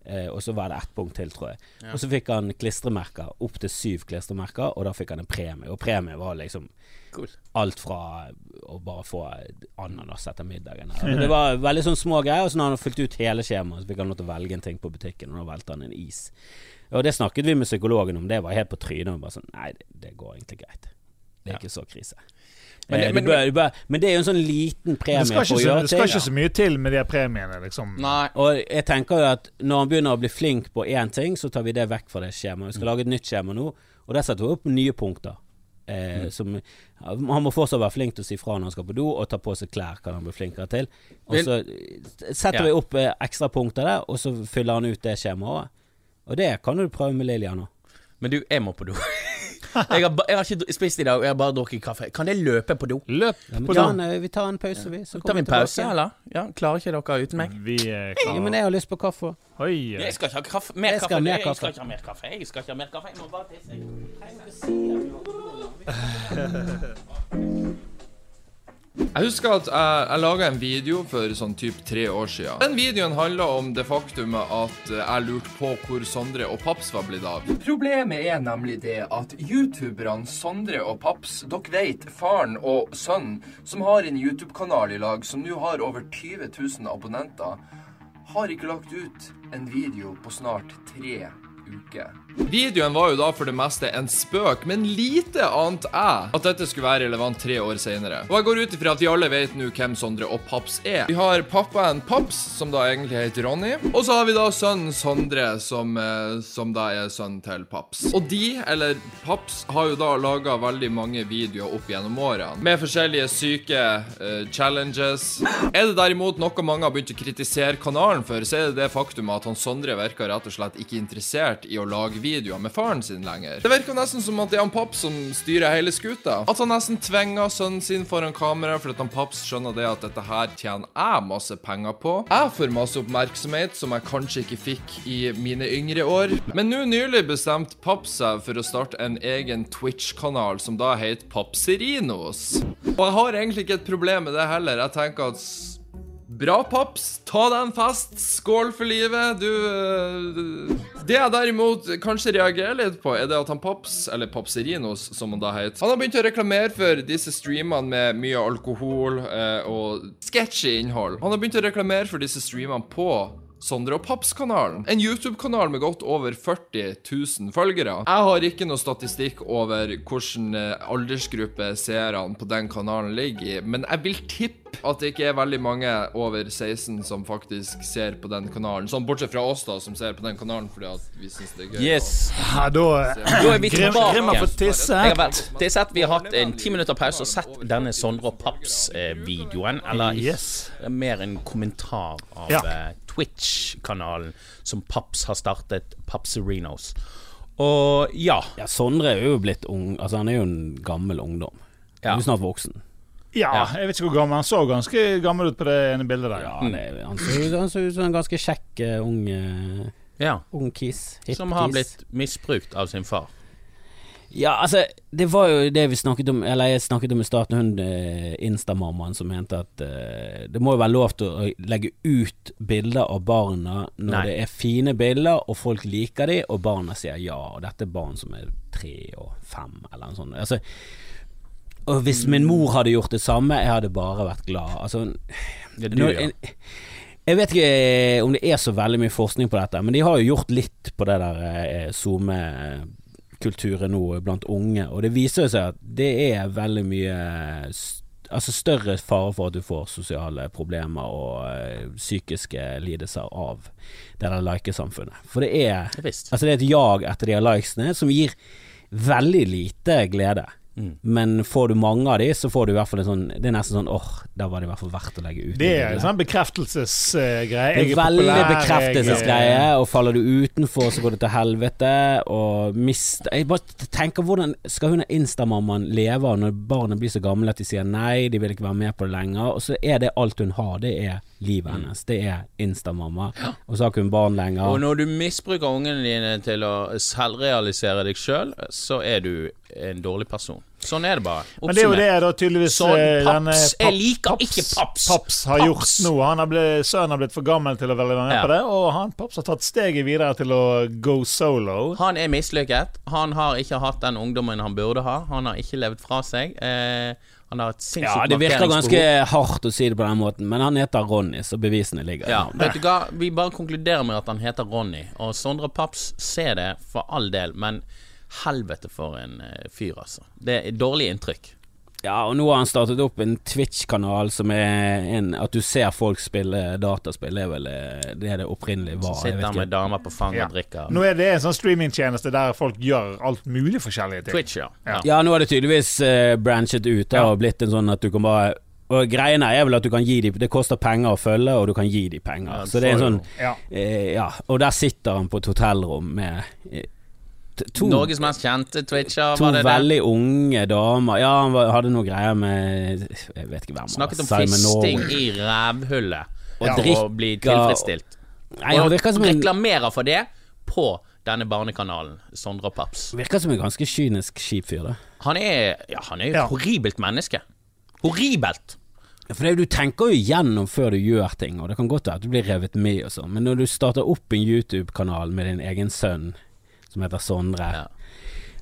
Eh, og så var det ett punkt til, tror jeg. Og så fikk han klistremerker. Opptil syv klistremerker, og da fikk han en premie. Og premie var liksom Cool. alt fra å bare få ananas etter middagen. Men det var veldig sånn små greier. Og så når han hadde fylt ut hele skjemaet, så fikk han lov til å velge en ting på butikken, og da velte han en is. Og det snakket vi med psykologen om, det var helt på trynet. Og bare sånn Nei, det, det går egentlig greit. Det er Ja. ikke så krise. Men det- Eh, men- du bør, du bør, men det er jo en sånn liten premie Det for å så, ting. det skal ikke så mye til med de premiene, liksom. Nei. Og jeg tenker jo at når han begynner å bli flink på én ting, så tar vi det vekk fra det skjemaet. Vi skal lage et nytt skjema nå, og der setter vi opp nye punkter. Eh, som, han må fortsatt være flink til å si fra når han skal på do, og ta på seg klær kan han bli flinkere til. Og så setter Ja. vi opp eh, ekstra punkter der, og så fyller han ut det skjemaet. Og det kan du prøve med Lillian nå. Men du, jeg må på do. Jeg har, jeg har ikke spist i dag, jeg har bare drukket kaffe. Kan jeg løpe på do? Løp Ja, men på do. en, eh, vi tar en pause, vi. Så Tar vi en pause, eller? Ja, Klarer ikke dere uten meg? Vi er Ja, men jeg har lyst på kaffe. Oi. Jeg skal ikke ha kaffe. Mer Jeg skal kaffe. Jeg skal ikke ha mer kaffe. Jeg skal ikke ha mer kaffe. Jeg må bare tisse. Jeg å si at du- Jeg husker at jeg, jeg laga en video for sånn typ tre år siden. Den videoen handla om det faktumet at jeg lurte på hvor Sondre og Paps var blitt av. Problemet er nemlig det at youtuberne Sondre og Paps, dere vet, faren og sønnen, som har en YouTube-kanal i lag som nå har over 20 000 abonnenter, har ikke lagt ut en video på snart tre uker. Videoen var jo da for det meste en spøk, men lite ante jeg at dette skulle være relevant tre år senere. Og jeg går ut ifra at vi alle vet nå hvem Sondre og Paps er. Vi har pappaen Paps, som da egentlig heter Ronny, og så har vi da sønnen Sondre, som, eh, som da er sønnen til Paps. Og de, eller Paps, har jo da laga veldig mange videoer opp gjennom årene, med forskjellige syke uh, challenges. Er det derimot noe mange har begynt å kritisere kanalen for, så er det det faktum at han Sondre virker rett og slett ikke interessert i å lage videoer med faren sin lenger. Det virker nesten som at det er han Paps som styrer hele skuta. At han nesten tvinger sønnen sin foran kamera fordi han Paps skjønner det at dette her tjener jeg masse penger på. Jeg får masse oppmerksomhet som jeg kanskje ikke fikk i mine yngre år. Men nå nylig bestemte Paps seg for å starte en egen Twitch-kanal som da heter Papserinos. Og jeg har egentlig ikke et problem med det heller. Jeg tenker at Bra, Paps. Ta deg en fest. Skål for livet. Du øh, Det jeg derimot kanskje reagerer litt på, er det at han Paps, eller Papserinos, som han da heter Han har begynt å reklamere for disse streamene med mye alkohol eh, og sketchy innhold. Han har begynt å reklamere for disse streamene på Sondre og Paps-kanalen. En YouTube-kanal med godt over 40 000 følgere. Jeg har ikke noe statistikk over hvilken eh, aldersgruppe seerne på den kanalen ligger i, men jeg vil tippe at det ikke er veldig mange over 16 som faktisk ser på den kanalen. Sånn bortsett fra oss, da, som ser på den kanalen fordi at vi syns det er gøy. Yes. Ja, da Da er vi tilbake. Grimma for tisse. Jeg har Det er sett Vi har hatt en ti minutter pause og sett denne Sondre og Paps-videoen. Eller Yes. mer en kommentar av Ja. eh, Twitch-kanalen som Paps har startet, Papserinos. Og ja. Ja, Sondre er jo blitt ung Altså, han er jo en gammel ungdom. Ja. Han er jo snart voksen. Ja, jeg vet ikke hvor gammel han så ganske gammel ut på det ene bildet der. Ja, han, er, han så ut han ser ut som en ganske kjekk eh, ung, eh, ja. ung kiss. Som har kiss. blitt misbrukt av sin far. Ja, altså, det var jo det vi snakket om Eller jeg snakket om i starten, hun eh, Instamammaen som mente at eh, det må jo være lov til å legge ut bilder av barna når Nei. det er fine bilder, og folk liker de, og barna sier ja. Og dette er barn som er tre og fem, eller noe sånt. Altså, og hvis min mor hadde gjort det samme, jeg hadde bare vært glad. Altså, Ja, du, når, ja. jeg, jeg vet ikke eh, om det er så veldig mye forskning på dette, men de har jo gjort litt på det der eh, SoMe-kulturen nå blant unge, og det viser seg at det er veldig mye Altså større fare for at du får sosiale problemer og eh, psykiske lidelser av det der likesamfunnet. For det er. Altså det er et jag etter de likesene som gir veldig lite glede. Mm. Men får du mange av de, så får du i hvert fall en sånn Det er nesten sånn åh, da var det i hvert fall verdt å legge ut. Det er en sånn bekreftelsesgreie. Det er veldig bekreftelsesgreie, og faller du utenfor, så går det til helvete, og mist Jeg bare tenker hvordan skal hun og Instamammaen leve når barna blir så gamle at de sier nei, de vil ikke være med på det lenger, og så er det alt hun har, det er livet hennes. Det er Instamamma, og så har ikke hun barn lenger. Og når du misbruker ungene dine til å selvrealisere deg sjøl, så er du en dårlig person. Sånn er det bare. Men det er jo det da tydeligvis Sånn, eh, Paps. denne Jeg liker ikke Paps. Paps har Paps. gjort nå. Han har blitt, sønnen har blitt for gammel til å være med Ja. på det, og han Paps har tatt steget videre til å go solo. Han er mislykket. Han har ikke hatt den ungdommen han burde ha. Han har ikke levd fra seg. Eh, han har et sinnssykt ja, det virker ganske hardt å si det på den måten, men han heter Ronny, så bevisene ligger Ja, vet du hva? Vi bare konkluderer med at han heter Ronny. Og Sondre Paps ser det for all del, men helvete for en eh, fyr, altså. Det er dårlig inntrykk. Ja, og nå har han startet opp en Twitch-kanal som er en At du ser folk spille dataspill, det er vel eh, det det opprinnelig var. Så Sitter han med damer på fanget Ja. og drikker. Nå er det en sånn streamingtjeneste der folk gjør alt mulig forskjellige ting. Twitch, ja. Ja. Ja, nå har det tydeligvis uh, branchet ut da, og blitt en sånn at du kan bare Og greiene er vel at du kan gi dem Det koster penger å følge, og du kan gi dem penger. Ja, så det er en sånn Ja. eh, Ja, og der sitter han på et hotellrom med to, Norges mest kjente Twitcher, to var det det? veldig unge damer. Ja, han var, hadde noe greier med Jeg vet ikke hvem. Snakket om Simon fisting i rævhullet. Og Og drikker- bli tilfredsstilt. Nei, Og en reklamerer for det på denne barnekanalen, Sondre og Paps. Virker som en ganske kynisk kjip fyr, da. Han er Ja, han er jo et Ja. horribelt menneske. Horribelt! For det, Du tenker jo gjennom før du gjør ting, og det kan godt være at du blir revet med og sånn, men når du starter opp en YouTube-kanal med din egen sønn, som heter Sondre Ja.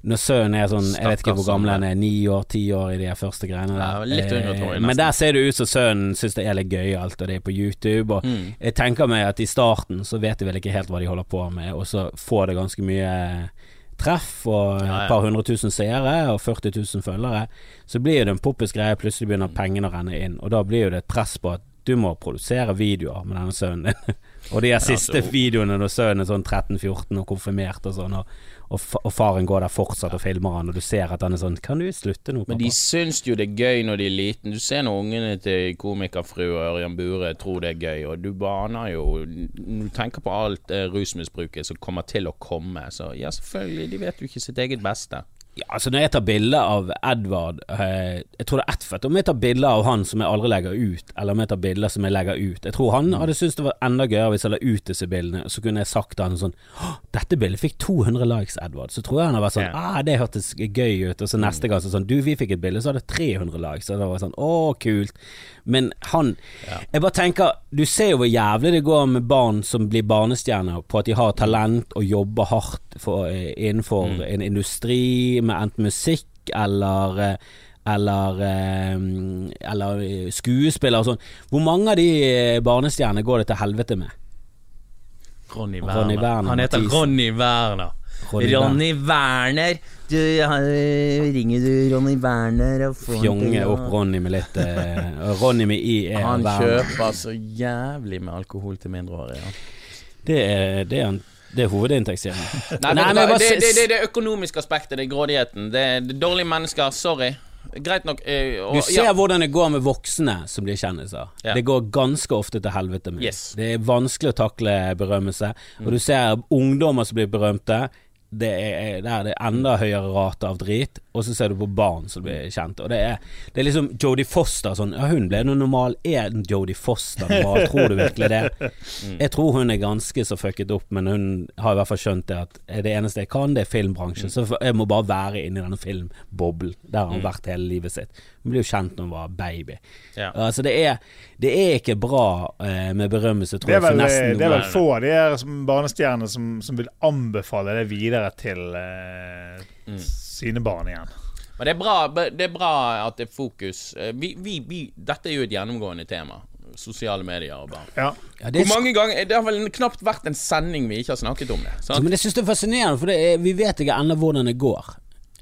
Når sønnen er sånn, jeg vet ikke hvor gammel han er, ni år, ti år i de første greiene Ja, der. litt yngre, jeg, Eh. Men der ser det ut som sønnen syns det er litt gøyalt, og det er på YouTube. Og Mm. jeg tenker meg at i starten så vet de vel ikke helt hva de holder på med, og så får det ganske mye treff og Ja, ja. et par hundre tusen seere og 40 000 følgere. Så blir det en poppis greie, plutselig begynner pengene å renne inn, og da blir det et press på at du må produsere videoer med denne sønnen din. og de siste så- videoene når sønnen er sånn 13-14 og konfirmert og sånn, og, og, faren går der fortsatt og filmer han, og du ser at han er sånn Kan du slutte nå, Men de syns jo det er gøy når de er liten. Du ser når ungene til komikerfru og Ørjan Bure tror det er gøy, og du baner jo Når du tenker på alt eh, rusmisbruket som kommer til å komme, så ja, selvfølgelig, de vet jo ikke sitt eget beste. Ja, altså Når jeg tar bilde av Edvard eh, Jeg tror det er ett fett om jeg tar bilde av han som jeg aldri legger ut, eller om jeg tar bilder som jeg legger ut. Jeg tror han hadde syntes det var enda gøyere hvis jeg la ut disse bildene, så kunne jeg sagt til han sånn 'Dette bildet fikk 200 likes, Edvard.' Så tror jeg han hadde vært sånn Ja. 'Ah, det hørtes gøy ut', og så neste gang så sånn 'Du, vi fikk et bilde, så hadde det 300 likes', og da var det sånn 'Å, kult'. Men han Jeg bare tenker Du ser jo hvor jævlig det går med barn som blir barnestjerner, på at de har talent og jobber hardt for, innenfor innenfor en industri med enten musikk eller eh, eller, eh, eller eh, skuespiller og sånn. Hvor mange av de eh, barnestjernene går det til helvete med? Ronny Werner. Ronny Werner, Han heter Ronny Werner. Ronny Werner. Du, ja, ringer du Ronny Werner og får Fjonge opp Ronny med litt uh, Ronny med i er Han Werner. kjøper så jævlig med alkohol til mindreårige. Ja. Det er, det er, en- det er hovedinntektskilden. Nei, Nei, men det, det, det, det økonomiske aspektet, det er grådigheten. Det er dårlige mennesker. Sorry. Greit nok. Øh, og, Du ser ja, hvordan det går med voksne som blir kjendiser. Ja. Det går ganske ofte til helvete med. Yes. Det er vanskelig å takle berømmelse. Og du ser ungdommer som blir berømte. Det er, der er det enda høyere rate av drit. Og så ser du på barn som blir kjent. Og det er, det er liksom Jodie Foster sånn Ja, hun ble nå normal. Er Jodie Foster normal? Tror du virkelig det? Jeg tror hun er ganske så fucket opp, men hun har i hvert fall skjønt det at det eneste jeg kan, det er filmbransjen. Så jeg må bare være inni denne filmboblen. Der har hun vært hele livet sitt. Hun ble jo kjent når hun var baby. Ja. Altså det er, det er ikke bra eh, med berømmelse, tror Det er vel, jeg, det er vel få av de her barnestjernene som, som vil anbefale det videre til eh, Mm. sine barn igjen. Men det er, bra, det er bra at det er fokus. Eh, Vi, vi, vi, dette er jo et gjennomgående tema. Sosiale medier og barn. Ja. Ja, det er Hvor mange ganger Det har vel knapt vært en sending vi ikke har snakket om det. Sant? men jeg syns det er fascinerende, for det er, vi vet ikke ennå hvordan det går.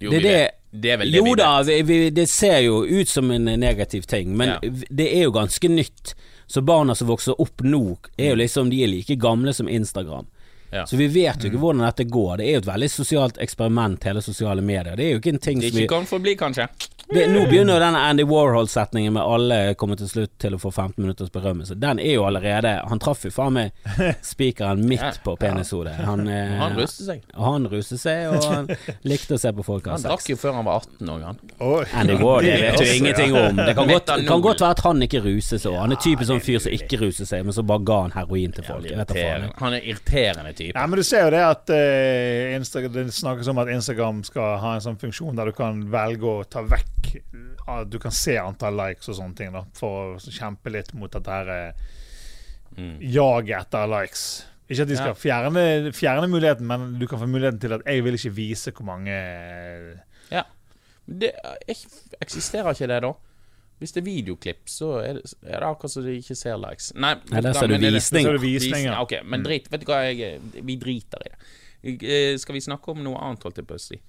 Jo, det er vi det- vet. Det er vel det Jo da, vi, vi, det ser jo ut som en negativ ting, men Ja. det er jo ganske nytt. Så barna som vokser opp nå, er jo liksom De er like gamle som Instagram. Ja. Så vi vet jo ikke hvordan dette går. Det er jo et veldig sosialt eksperiment, hele sosiale medier. Det er jo ikke en ting som vi ikke kan forbli, kanskje. Det, Nå begynner jo denne Andy Warhol-setningen med alle kommer til slutt til å få 15 minutters berømmelse. Den er jo allerede Han traff jo faen meg spikeren midt på penishodet. Han, eh, Han ruste seg. og han ruset seg, og han likte å se på folk ha Han sex. drakk jo før han var 18 òg, han. Andy Warhol, det vet du ingenting om. Det kan godt, kan godt være at han ikke ruser seg. Han er typisk sånn fyr som ikke ruser seg, men så bare ga han heroin til folk. Vet faen. Han er irriterende type. Ja, men du ser jo det at eh, det snakkes om at Instagram skal ha en sånn funksjon der du kan velge å ta vekk at Du kan se antall likes og sånne ting, da, for å kjempe litt mot dette her Mm. jaget etter likes. Ikke at de skal Ja. fjerne, fjerne muligheten, men du kan få muligheten til at jeg vil ikke vise hvor mange Ja. Det eksisterer ikke det, da? Hvis det er videoklipp, så er det, er det akkurat som de ikke ser likes. Nei, Nei, der ser du visning. er det- visning. Ja. Ok, men drit. Vet du hva, jeg, vi driter i det. Eh, Skal vi snakke om noe annet, holdt jeg på å si?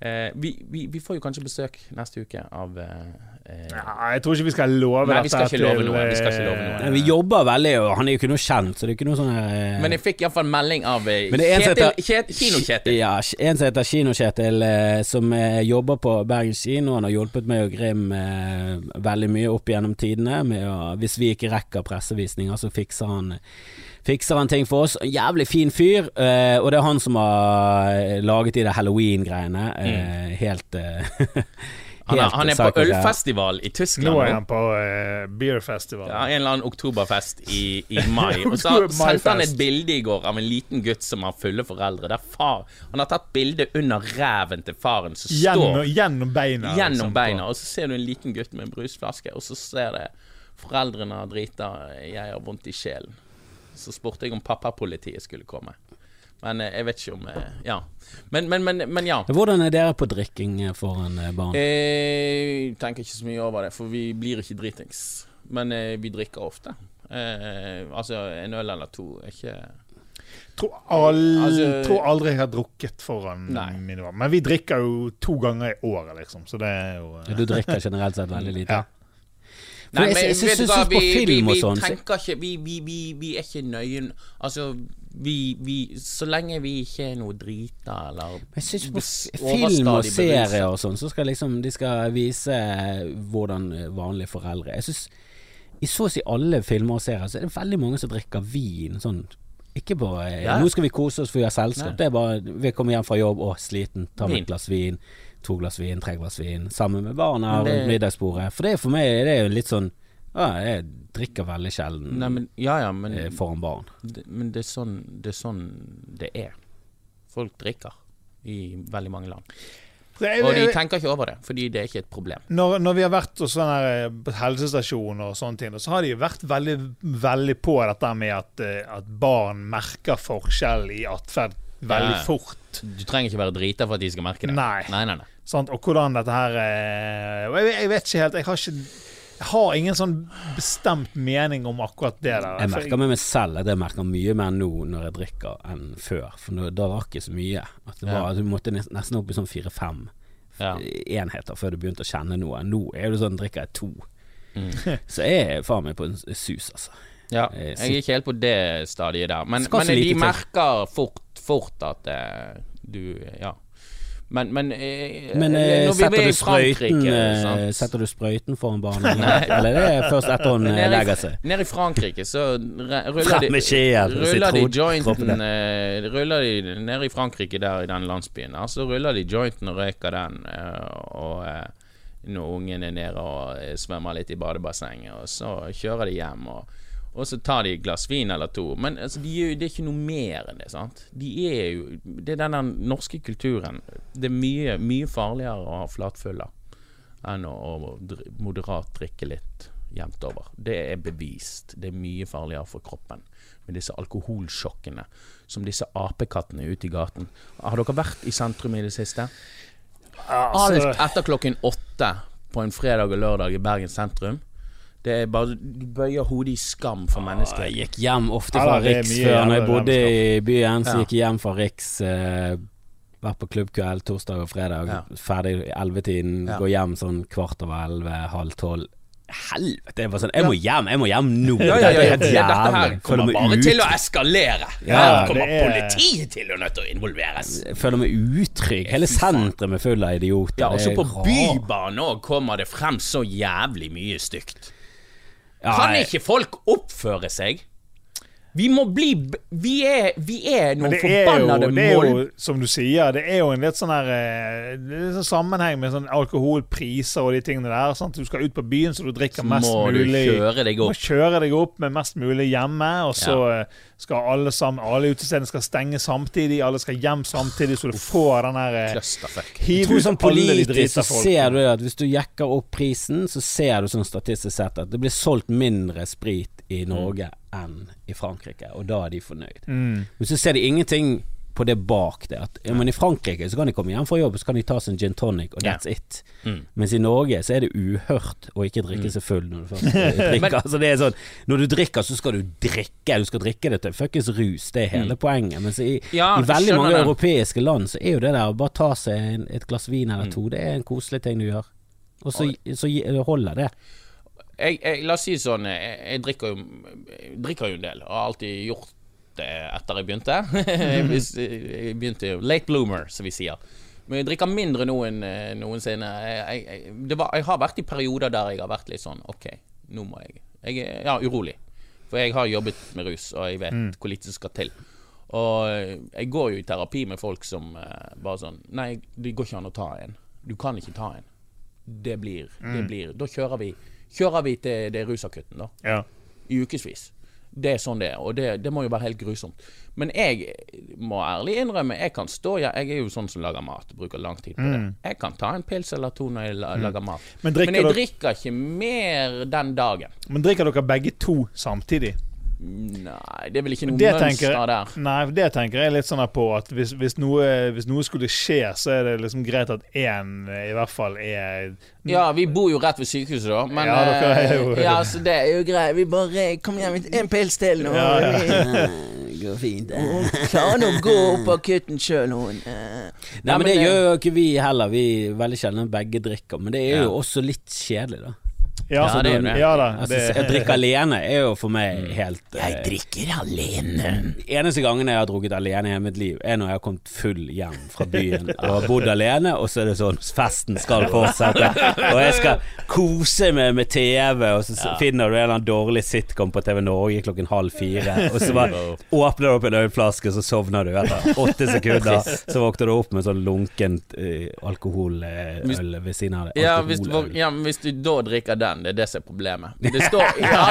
Eh, vi, vi, vi får jo kanskje besøk neste uke av eh, eh, ja, Jeg tror ikke vi skal love Nei, vi skal dette ikke love til, noe, vi skal ikke love noe. Nei, Vi jobber veldig, og han er jo ikke noe kjent, så det er ikke noe sånn eh, Men jeg fikk iallfall melding av eh, Men det en som Kjetil, Kino-Kjetil. Ja, en som heter Kino-Kjetil, eh, som eh, jobber på Bergen kino. Han har hjulpet meg og Grim eh, veldig mye opp gjennom tidene. Med å, hvis vi ikke rekker pressevisninger, så fikser han fikser han ting for oss. En Jævlig fin fyr. eh, og det er han som har eh, laget de der halloween-greiene. eh, Helt eh, Han er, han er på ølfestival i Tyskland Nå er han på uh, beerfestival. Ja, en eller annen oktoberfest i, i mai. Og så sendte han et bilde i går av en liten gutt som har fulle foreldre. Der far Han har tatt bilde under ræven til faren som Gjennom, står gjennom beina. gjennom liksom, beina, og så ser du en liten gutt med en brusflaske, og så ser det Foreldrene har drita, jeg har vondt i sjelen. Så spurte jeg om pappapolitiet skulle komme. Men eh, jeg vet ikke om eh, Ja. Men, men, men, men ja. Hvordan er dere på drikking eh, foran barn? Jeg tenker ikke så mye over det, for vi blir ikke dritings. Men vi drikker ofte. Eh, altså en øl eller to er ikke Tror, all, Altså- tror aldri jeg har drukket foran Nei. mine barn. Men vi drikker jo to ganger i året, liksom. Så det er jo Du drikker generelt sett veldig lite? Ja. For jeg- jeg synes- synes på film og sånn, vi tenker ikke vi, vi, vi, vi er ikke nøye Altså, vi, vi Så lenge vi ikke er noe drita eller Jeg synes på film og serier og sånn, så skal liksom de skal vise hvordan eh, vanlige foreldre Jeg synes i så å si alle filmer og serier så er det veldig mange som drikker vin sånn ikke bare eh, Ja. 'nå skal vi kose oss for vi har selskap'. Nei. Det er bare vi kommer hjem fra jobb og sliten, tar med et glass vin, to glass vin, tre glass vin, sammen med barna det- rundt middagsbordet. For det er for meg det er jo litt sånn ja, Jeg drikker veldig sjelden Nei, men, ja, ja, men, eh, foran barn. det, men det, er sånn, det er sånn det er. Folk drikker i veldig mange land. Og de tenker ikke over det, fordi det er ikke et problem. når, når vi har vært hos sånne eh, på helsestasjoner og sånne ting, så har de vært veldig, veldig på dette med at, eh, at barn merker forskjell i atferd veldig Ja. fort. Du trenger ikke være drita for at de skal merke det. Nei. nei, nei, nei. Sant? Og hvordan dette her eh, jeg, jeg vet ikke helt Jeg har ikke Jeg har ingen sånn bestemt mening om akkurat det der. Jeg merker med meg selv at jeg merker mye mer nå når jeg drikker enn før. For nå, da drakk jeg så mye at det var, Ja. du måtte nesten opp i sånn fire-fem Ja. enheter før du begynte å kjenne noe. Nå er det sånn drikker jeg to. Mm. Så jeg er faen meg på en sus, altså. Ja, Eh, jeg er ikke helt på det stadiet der. Men, men de merker fort, fort at eh, du Ja. Men, men, eh, Men eh, vi setter, er du sprøyten, eh, setter du sprøyten foran barnet? Eller, det er først etter hun eh, legger seg? Nede i Frankrike så ruller de, ruller de jointen eh, Ruller de nede i Frankrike, der i den landsbyen der, så ruller de jointen og røyker den. eh, Og eh, når ungen er nede og eh, svømmer litt i badebassenget, og så kjører de hjem. og og så tar de et glass vin eller to. Men altså, de er jo, det er ikke noe mer enn det. sant? De er jo, Det er den norske kulturen. Det er mye, mye farligere å ha flatfuller enn å, å moderat drikke litt jevnt over. Det er bevist. Det er mye farligere for kroppen med disse alkoholsjokkene som disse apekattene ute i gaten. Har dere vært i sentrum i det siste? Alt etter klokken åtte på en fredag og lørdag i Bergen sentrum. Det er bare De bøyer hodet i skam for Jeg gikk hjem ofte fra er Riks før. Når jeg bodde i byen, så Ja. gikk jeg hjem fra Riks. Eh, vært på klubbkveld torsdag og fredag. Ja. Ferdig i ellevetiden. Ja. Gå hjem sånn kvart over elleve, halv tolv. Helvete! Jeg var sånn Jeg må hjem! Jeg må hjem nå! Ja, ja, ja, Dette er ja, Dette her kommer bare ut- til å eskalere. Ja, Her kommer det er- politiet til å nødt til å involveres. Jeg føler meg utrygg. Hele sentrum er full av idioter. Ja, også på. Bybanen òg kommer det frem så jævlig mye stygt. Kan ikke folk oppføre seg? Vi må bli Vi er, vi er noen det mål... det er jo, som du sier, det er jo en litt sånn her litt er sånn sammenheng med sånn alkoholpriser og de tingene der. Sant? Du skal ut på byen, så du drikker Så mest må du mulig kjøre deg Du må kjøre deg opp med mest mulig hjemme, og så ja. skal alle sammen Alle utestedene skal stenge samtidig, alle skal hjem samtidig, så du får den her eh, Hiv ut sånn alle de drita så folk. ser du at hvis du jekker opp prisen, så ser du sånn statistisk sett at det blir solgt mindre sprit i Norge enn i Frankrike, og da er de fornøyd. Mm. Men så ser de ingenting på det bak det. At, ja, men I Frankrike så kan de komme hjem fra jobb Så kan de ta seg en gin tonic, og that's it. Mm. Mens i Norge så er det uhørt å ikke drikke seg full når du først drikker. drikker. altså det er sånn Når du drikker, så skal du drikke. Du skal drikke det til fuckings rus. Det er hele poenget. Mens i, Ja, i veldig mange det. europeiske land så er jo det der å bare ta seg en, et glass vin Mm. eller to, det er en koselig ting du gjør. Og så, så holder det. Jeg, jeg, La oss si sånn, jeg, jeg drikker, jo, drikker jo en del, og har alltid gjort det etter jeg begynte. Jeg begynte jo Late bloomer, som vi sier. Men jeg drikker mindre nå enn eh, noensinne. Jeg, var, jeg har vært i perioder der jeg har vært litt sånn OK, nå må jeg Jeg er ja, urolig. For jeg har jobbet med rus, og jeg vet Mm. hvor lite som skal til. Og eh, jeg går jo i terapi med folk som eh, bare sånn Nei, det går ikke an å ta en. Du kan ikke ta en. Det blir, det Mm. blir Da kjører vi Kjører vi til det rusakutten, da. Ja. I ukevis. Det er sånn det er, og det, det må jo være helt grusomt. Men jeg må ærlig innrømme, jeg kan stå ja, Jeg er jo sånn som lager mat, bruker lang tid på det. Jeg kan ta en pils eller to når jeg lager lager mat. Mm. Men Men jeg dere- drikker ikke mer den dagen. Men drikker dere begge to samtidig? Nei, det er vel ikke noe mønster der. nei, det tenker jeg litt sånn her på at hvis, hvis, noe, hvis noe skulle skje, så er det liksom greit at én i hvert fall er Ja, vi bor jo rett ved sykehuset, da. Men Ja, dere er eh, jo- ja, så det er jo greit. Vi bare Kom igjen, en pils til nå. Ja, ja. Det går fint. Hun klarer nå å gå opp på akutten sjøl, hun. eh. Nei, men det eh, gjør jo ikke vi heller. Vi er veldig sjelden begge drikker. Men det er jo Ja. også litt kjedelig, da. Ja, Ja, det du. Ja da. Altså, det- Å drikke alene er jo for meg helt Jeg drikker alene. Eneste gangen jeg har drukket alene i mitt liv, er når jeg har kommet full hjem fra byen og har bodd alene, og så er det sånn festen skal fortsette, og jeg skal kose meg med TV, og så finner du en eller annen dårlig sitcom på TV Norge klokken halv fire, og så bare åpner du opp en ølflaske, så sovner du etter åtte sekunder, så våkner du opp med sånn lunkent eh, alkoholøl ved siden av det. Ja hvis, du, ja, hvis du da drikker den, det er det som er problemet. Det står ja,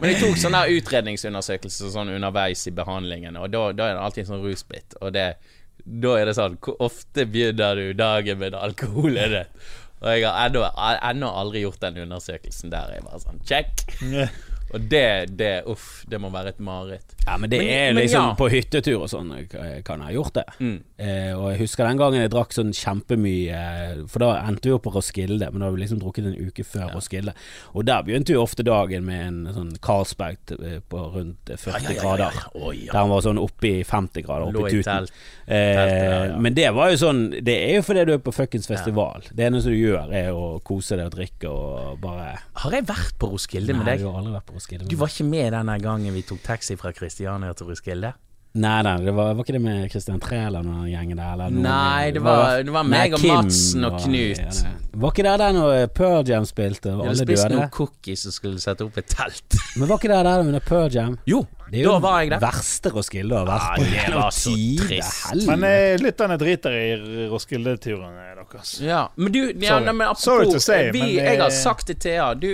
Men jeg tok sånn der utredningsundersøkelse sånn underveis i behandlingen, og da, da er det alltid en sånn rusbit. Og det, da er det sånn Hvor ofte begynner du dagen med alkohol? Er det? Og jeg har ennå aldri gjort den undersøkelsen der. Jeg bare sånn Check! Og det, det Uff, det må være et mareritt. Ja, men det Men- er liksom ja. På hyttetur og sånn eh, kan jeg ha gjort det. Mm. Eh, og jeg husker den gangen jeg drakk sånn kjempemye eh, For da endte vi opp på Roskilde, men da hadde vi liksom drukket en uke før Roskilde. Og der begynte jo ofte dagen med en sånn Carlsberg eh, på rundt eh, 40 Ja, ja, ja, ja. grader. Ja. Der han var sånn oppe i 50 grader, Oppi oppe i tuten. Eh, ja, ja. Men det var jo sånn Det er jo fordi du er på fuckings festival. Det eneste du gjør, er å kose deg og drikke og bare Har jeg vært på Roskilde med deg? Nei, du har aldri vært på Roskilde. Med Du var ikke med denne gangen vi tok taxi fra Kristiania til Roskilde? Nei, nei, det var, var ikke det med Christian Træland og den gjengen der? Eller noen- Nei, det var- det var meg og Kim Madsen og Knut. ja, var ikke det der når Pearl Jam spilte, og alle døde? Vi spiste noen cookies og skulle sette opp et telt. Men var ikke det der under Pearl Jam? Jo, Det er jo da var jeg der. verste Roskilde å ha vært Ah, på. så Tide. Men eh, lytterne driter i Roskilde-turene deres. Ja, men du ja, Sorry. nei, men Sorry to say, vi, men, Jeg har eh, sagt til Thea du,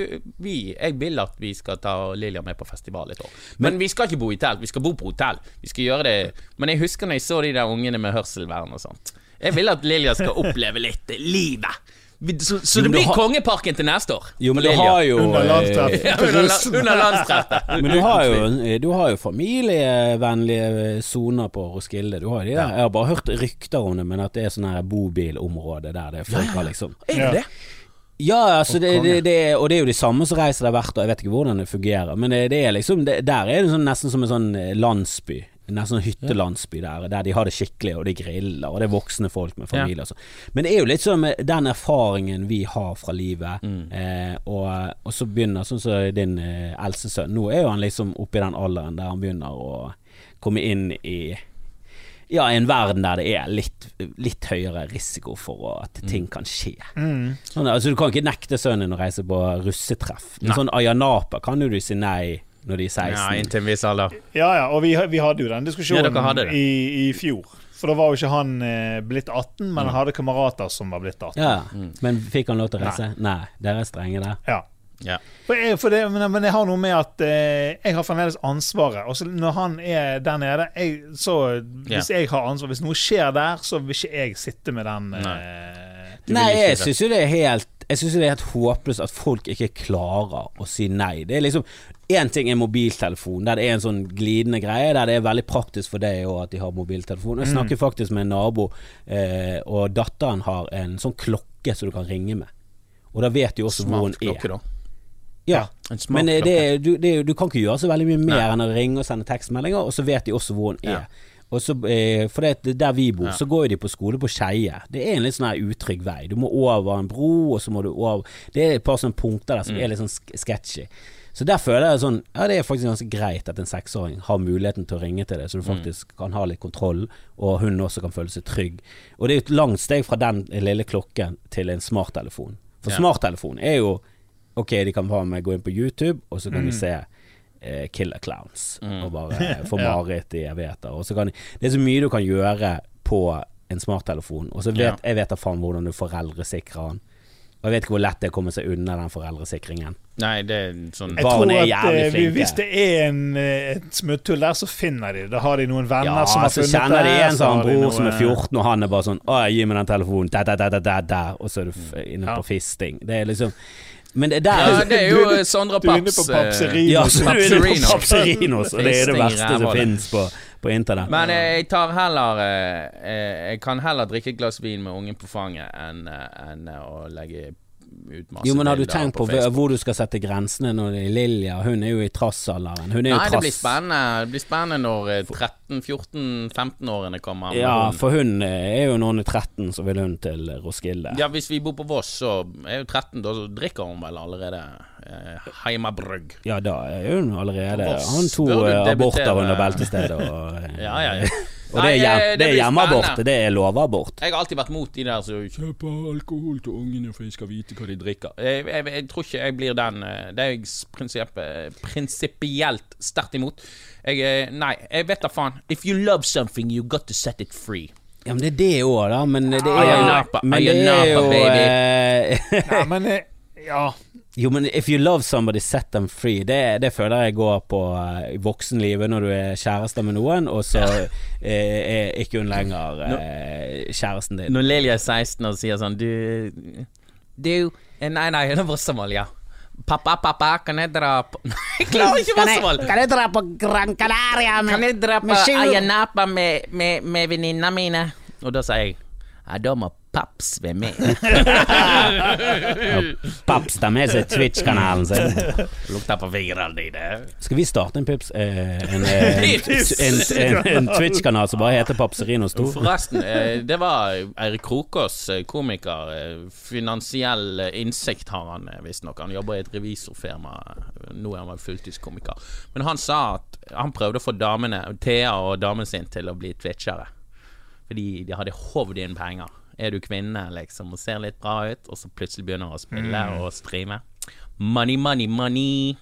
vi, Jeg vil at vi skal ta Lilja med på festival et år. Men, vi skal ikke bo i telt, vi skal bo på hotell. Vi skal gjøre det Men jeg husker når jeg så de der ungene med hørselvern og sånt. Jeg vil at Lilja skal oppleve litt livet. Vi- Så, så Jo, det blir har- Kongeparken til neste år. Jo, men du har jo Under eh, landstreff. ja, under, la- landstreffet. Men du har jo, du har jo familievennlige soner på Roskilde. Du har de der. Jeg har bare hørt rykter om det, men at det er sånn bobilområde der det er folk har liksom Er det det? Ja, altså det, det, det, og det er jo de samme som reiser der hvert år. Jeg vet ikke hvordan det fungerer, men det, det er liksom det, Der er det sånn, nesten som en sånn eh, landsby. Nesten sånn hyttelandsby der, der de har det skikkelig, og de griller, og det er voksne folk med familie og sånn. Men det er jo litt sånn med den erfaringen vi har fra livet, eh, og, og så begynner sånn som din eh, eldste sønn. Nå er jo han liksom oppe i den alderen der han begynner å komme inn i ja, i en verden der det er litt, litt høyere risiko for at ting kan skje. Sånn, altså, du kan ikke nekte sønnen din å reise på russetreff. Men Nei. sånn Ayanapa kan jo du si nei når de er 16. Ja, inntil en viss alder. Ja ja, og vi, vi hadde jo den Ja, diskusjonen det. i, i fjor. For da var jo ikke han eh, blitt 18, men han hadde kamerater som var blitt 18. Ja, Men fikk han lov til å reise? Nei. Nei Dere er strenge der. Ja. Ja. For jeg, for det, men, men jeg har noe med at eh, jeg har fremdeles ansvaret. Og når han er der nede jeg, så Hvis jeg har ansvar Hvis noe skjer der, så vil ikke jeg sitte med den eh, Nei, jeg det. syns jo det er helt Jeg synes jo det er helt håpløst at folk ikke klarer å si nei. Det er liksom Én ting er mobiltelefon, der det er en sånn glidende greie, der det er veldig praktisk for deg òg at de har mobiltelefon. Jeg snakker faktisk med en nabo, eh, og datteren har en sånn klokke som du kan ringe med. Og da vet de også hvor hun Smart klokke, er. da. Ja, En smart men eh, det, klokke. du, det, du kan ikke gjøre så veldig mye mer Nei. enn å ringe og sende tekstmeldinger, og så vet de også hvor hun Ja. er. Og så, eh, for det, Der vi bor, Ja. så går de på skole på Skeie. Det er en litt sånn her utrygg vei. Du må over en bro, og så må du over Det er et par sånne punkter der som Mm. er litt sånn sk- sketchy. Så der føler jeg sånn Ja, det er faktisk ganske greit at en seksåring har muligheten til å ringe til deg, så du Mm. faktisk kan ha litt kontroll, og hun også kan føle seg trygg. Og det er et langt steg fra den lille klokken til en smarttelefon. For Ja. smarttelefon er jo Ok, de kan ha meg gå inn på YouTube, og så kan vi se eh, killer clowns Mm. og bare få mareritt i evigheter. Og så kan Det er så mye du kan gjøre på en smarttelefon, og så vet Ja. jeg vet da faen hvordan du foreldresikrer den. Og jeg vet ikke hvor lett det er å komme seg unna den foreldresikringen. Nei, det er sånn Jeg Barn tror er at jævlig eh, flinke. hvis det er en, eh, et smutthull der, så finner de det. Da har de noen venner Ja, som har så funnet kjenner de en så sånn har de bror noe- som er 14, og han er bare sånn Å, gi meg den telefonen, da, da, da, da, da, da. Og så er du f inne Ja. på fisting. Det er liksom Men det der Ja, det er jo Du er Du er inne Paps. på eh, papserinos. Ja, så du er inne på Papserinos. Papserinos, og det er det Fisting verste som finnes på, på internett. Men eh, jeg tar heller eh, eh, Jeg kan heller drikke et glass vin med ungen på fanget enn enn, å legge ut masse Jo, men har du tenkt på, på hvor du skal sette grensene når det Lilja? Hun er jo i trassalderen. Hun er jo Nei, det blir spennende Det blir spennende når eh, 13-14-15-årene kommer. Ja, hun. for hun eh, er jo når hun er 13, så vil hun til Roskilde. ja, hvis vi bor på Voss, så er jo 13, da drikker hun vel allerede eh, Heimabrygg. Ja, da er hun allerede Voss Han to eh, aborter under beltestedet. Og, eh, Ja, ja, ja. Og det er, hjem, det det hjemmeabort. Det er lovabort. Jeg har alltid vært mot de der som kjøper alkohol til ungene for de skal vite hva de drikker. Jeg, jeg, jeg tror ikke jeg blir den eh, Det er jeg prinsipielt sterkt imot. Jeg, eh, nei, jeg vet da faen. If you love something, you got to set it free. Ja, men det er det òg, da. Men det er, Ayanapa, men det er jo eh, Ja, men ja. Jo, men if you love somebody, set them free. Det, det føler jeg går på eh, i voksenlivet når du er kjæreste med noen, og så eh, er ikke hun lenger eh, kjæresten din. Når Lilja er 16 og sier sånn Du Du eh, Nei, nei, hun er Vossamål, ja. Pappa, pappa, kan jeg dra på jeg klarer ikke Vossamål! Kan jeg dra på Gran Canaria med Kan jeg dra på? Ayanapa med, med, med venninnene mine? Og da sier jeg ja, da må Paps være med. Paps tar med seg Twitch-kanalen sin. Lukter på fingrene dine. Skal vi starte en pips eh, En, eh, en, en, en, en Twitch-kanal som bare heter Papserinos 2? Forresten, eh, det var Eirik Krokås, eh, komiker. Finansiell innsikt har han visstnok. Han jobber i et revisorfirma. Nå er han vel fulltidskomiker. Men han sa at han prøvde å få damene, Thea og damen sin til å bli twitchere. Fordi de hadde hovd inn penger. Er du kvinne liksom og ser litt bra ut, og så plutselig begynner å spille og streame. Money, money, money.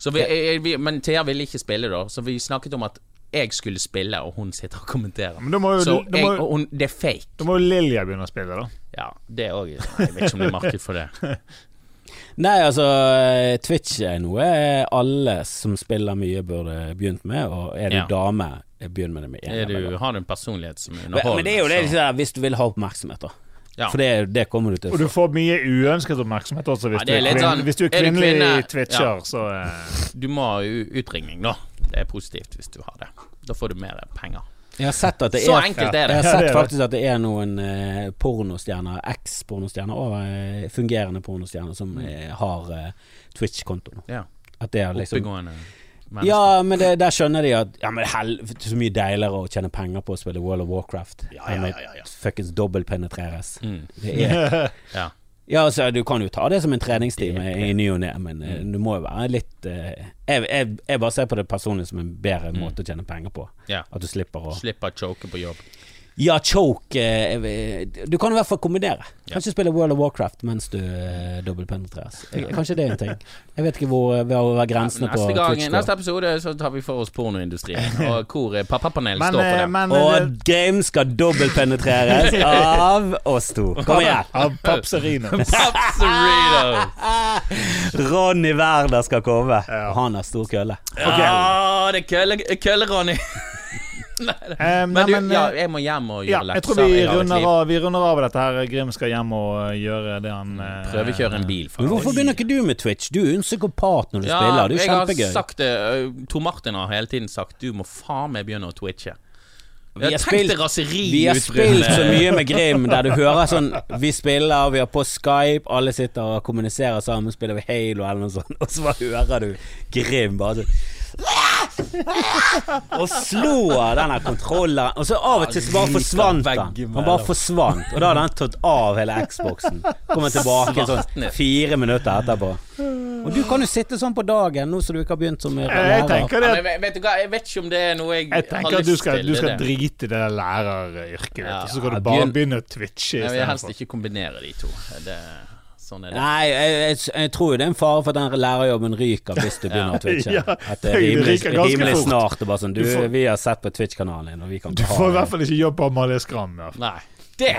Så vi, vi, men Thea ville ikke spille, da, så vi snakket om at jeg skulle spille, og hun sitter og kommenterer. Men da må jo, Så jeg, må, hun, det er fake. da må jo Lilja begynne å spille, da. Ja, det òg. Jeg vet ikke om det er marked for det. Nei, altså eh, Twitch er noe alle som spiller mye burde begynt med, og er du Ja. dame, begynn med det med en gang. har du en personlighet som underholder? Men, det er jo det så- liksom, hvis du vil ha oppmerksomhet, da. Ja. For det, det kommer du til å Og du får mye uønsket oppmerksomhet også hvis, Ja, det er du, er kvinn, sånn, hvis du er er du kvinnelig kvinne- twitcher. Ja. Så uh... Du må ha utringning, da. Det er positivt hvis du har det. Da får du mer penger. Jeg har sett at det Så er enkelt er det. Jeg har sett faktisk at det er noen eh, pornostjerner, eks-pornostjerner og eh, fungerende pornostjerner som eh, har eh, Twitch-konto. Ja. At det er liksom Oppegående mennesker. Ja, men det, der skjønner de at Ja, men hel, så mye deiligere å tjene penger på å spille World of Warcraft Ja, enn ja, ja, ja. fuckings dobbeltpenetreres. Mm. Det er Ja. Ja, altså, du kan jo ta det som en treningstime i ny og ne, men mm. du må jo være litt eh, jeg, jeg, jeg bare ser på det personlig som en bedre måte å tjene penger på. ja. At du slipper å Slipper å choke på jobb. Ja, choke eh, Du kan i hvert fall kombinere. Kanskje spille World of Warcraft mens du eh, dobbeltpenetreres. Eh, Kanskje det er en ting. Jeg vet ikke hvor, hvor, grensene på Neste gang, Twitch neste episode så tar vi for oss pornoindustrien, og hvor pappapanel står for eh, det. men eh, Og game skal dobbeltpenetreres av oss to. Kom igjen! Av Papserino. Papserinos! Ronny Werder skal komme. Ja. Han har stor kølle. Ja, det er kølle- kølle-Ronny. Nei, Eh, Men nei, du, men, ja, eh, jeg må hjem og ja, gjøre jeg tror lekser. vi Jeg runder, av, vi runder av dette her. Grim skal hjem og eh, gjøre det han eh, Prøvekjøre en bil, Men hvorfor begynner ikke du med Twitch? Du er en psykopat når du Ja, spiller. Det er jo jeg har kjempegøy. sagt det. uh, Tor Martin har hele tiden sagt du må faen meg begynne å twitche. Vi har spilt- Vi har spilt så mye med Grim, der du hører sånn Vi spiller, vi har på Skype, alle sitter og kommuniserer sammen, spiller vi Halo eller noe sånt, og så bare hører du Grim bare sånn Og slo den denne kontrolleren, og så av og til så bare forsvant han. Han bare forsvant, og da hadde han tatt av hele Xboxen. Kommer tilbake sånn fire minutter etterpå. Og du kan jo sitte sånn på dagen, nå som du ikke har begynt som Jeg lærer. tenker det men vet du hva, jeg vet ikke om det er noe jeg, Jeg har tenker at du skal, til. du skal drite i det læreryrket, ditt, Ja, og så kan du bare begynne å twitche Jeg vil helst ikke kombinere de to. Det, Sånn er det. Nei, jeg, jeg, jeg tror jo det er en fare for at den lærerjobben ryker hvis du begynner å twitche. Ja, At det er rimelig, rimelig snart. Det bare sånn, du, Du får- vi har sett på Twitch-kanalen din, og vi kan Du får i hvert fall ikke jobb på Amalie Skram. Ja. Nei. Det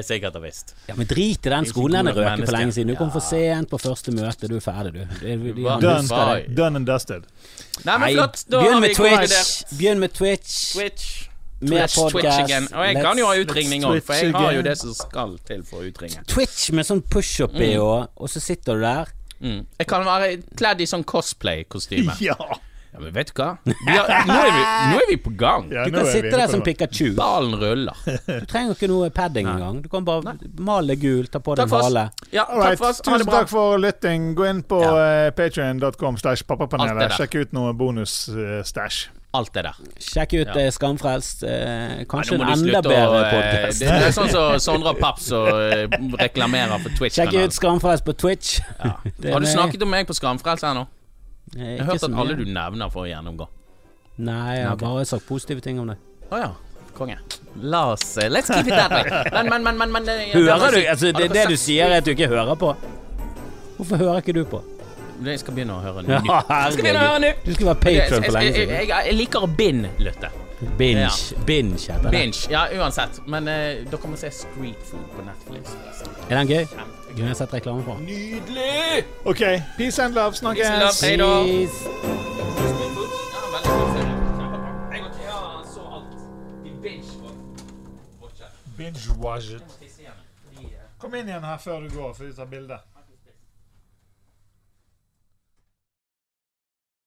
er sikkert og visst. Ja, men drit i den skolen, den er røket for lenge siden. Du kom for sent på første møte, du er ferdig, du. Det, de, de, Done, done and dusted. Nei, men flott. Da begynn med Twitch. Begynn med Twitch. Twitch. Mer Twitch, Twitch again. Og jeg kan jo ha utringning òg, for jeg har jo det som skal til for å utringe. Twitch med sånn pushup i, og, og så sitter du der. Mm. Jeg kan være kledd i sånn cosplay-kostyme. Ja. Ja, men vet du hva? Vi har, nå, er vi, nå er vi på gang. ja Du kan sitte der som. Pikachu. Ballen ruller. Du trenger ikke noe padding engang. Du kan bare male det gult, ta på deg hale. Ja, right. Tusen takk for lytting. Gå inn på Ja. uh, patrion.com slash pappapanelet. Sjekk ut noe bonus-stæsj. Alt det der. Sjekk ut Ja. eh, Skamfrelst. Eh, kanskje Nei, en enda bedre eh, podkast. Det, er sånn som Sondre og Paps og eh, reklamerer for Twitch. Sjekk ut Skamfrelst på Twitch. Ja. Har du er- snakket om meg på Skamfrelst ennå? Jeg har hørt at alle du nevner får gjennomgå. Nei, jeg har bare sagt positive ting om det. Å ja. Konge. La oss Let's keep it that way. Men, men, men, men, men eh, det- Hører du? Altså, det, det du sier, er at du ikke hører på. Hvorfor hører ikke du på? Jeg skal begynne å høre nå. Jeg skal begynne å høre nå. Du skulle være patron jeg, for lenge siden. jeg, jeg liker å binde-lytte. Binge. Ja. Binge heter det. Binge. Ja, uansett. Men uh, dere må se Street Food på Netflix. Er den gøy? Du har jeg sett reklame på. Nydelig! OK. Peace and love. Peace and love. Snakkes. Peace. Jeg. Binge-watch it. Kom inn igjen her før du går, for vi tar bilde.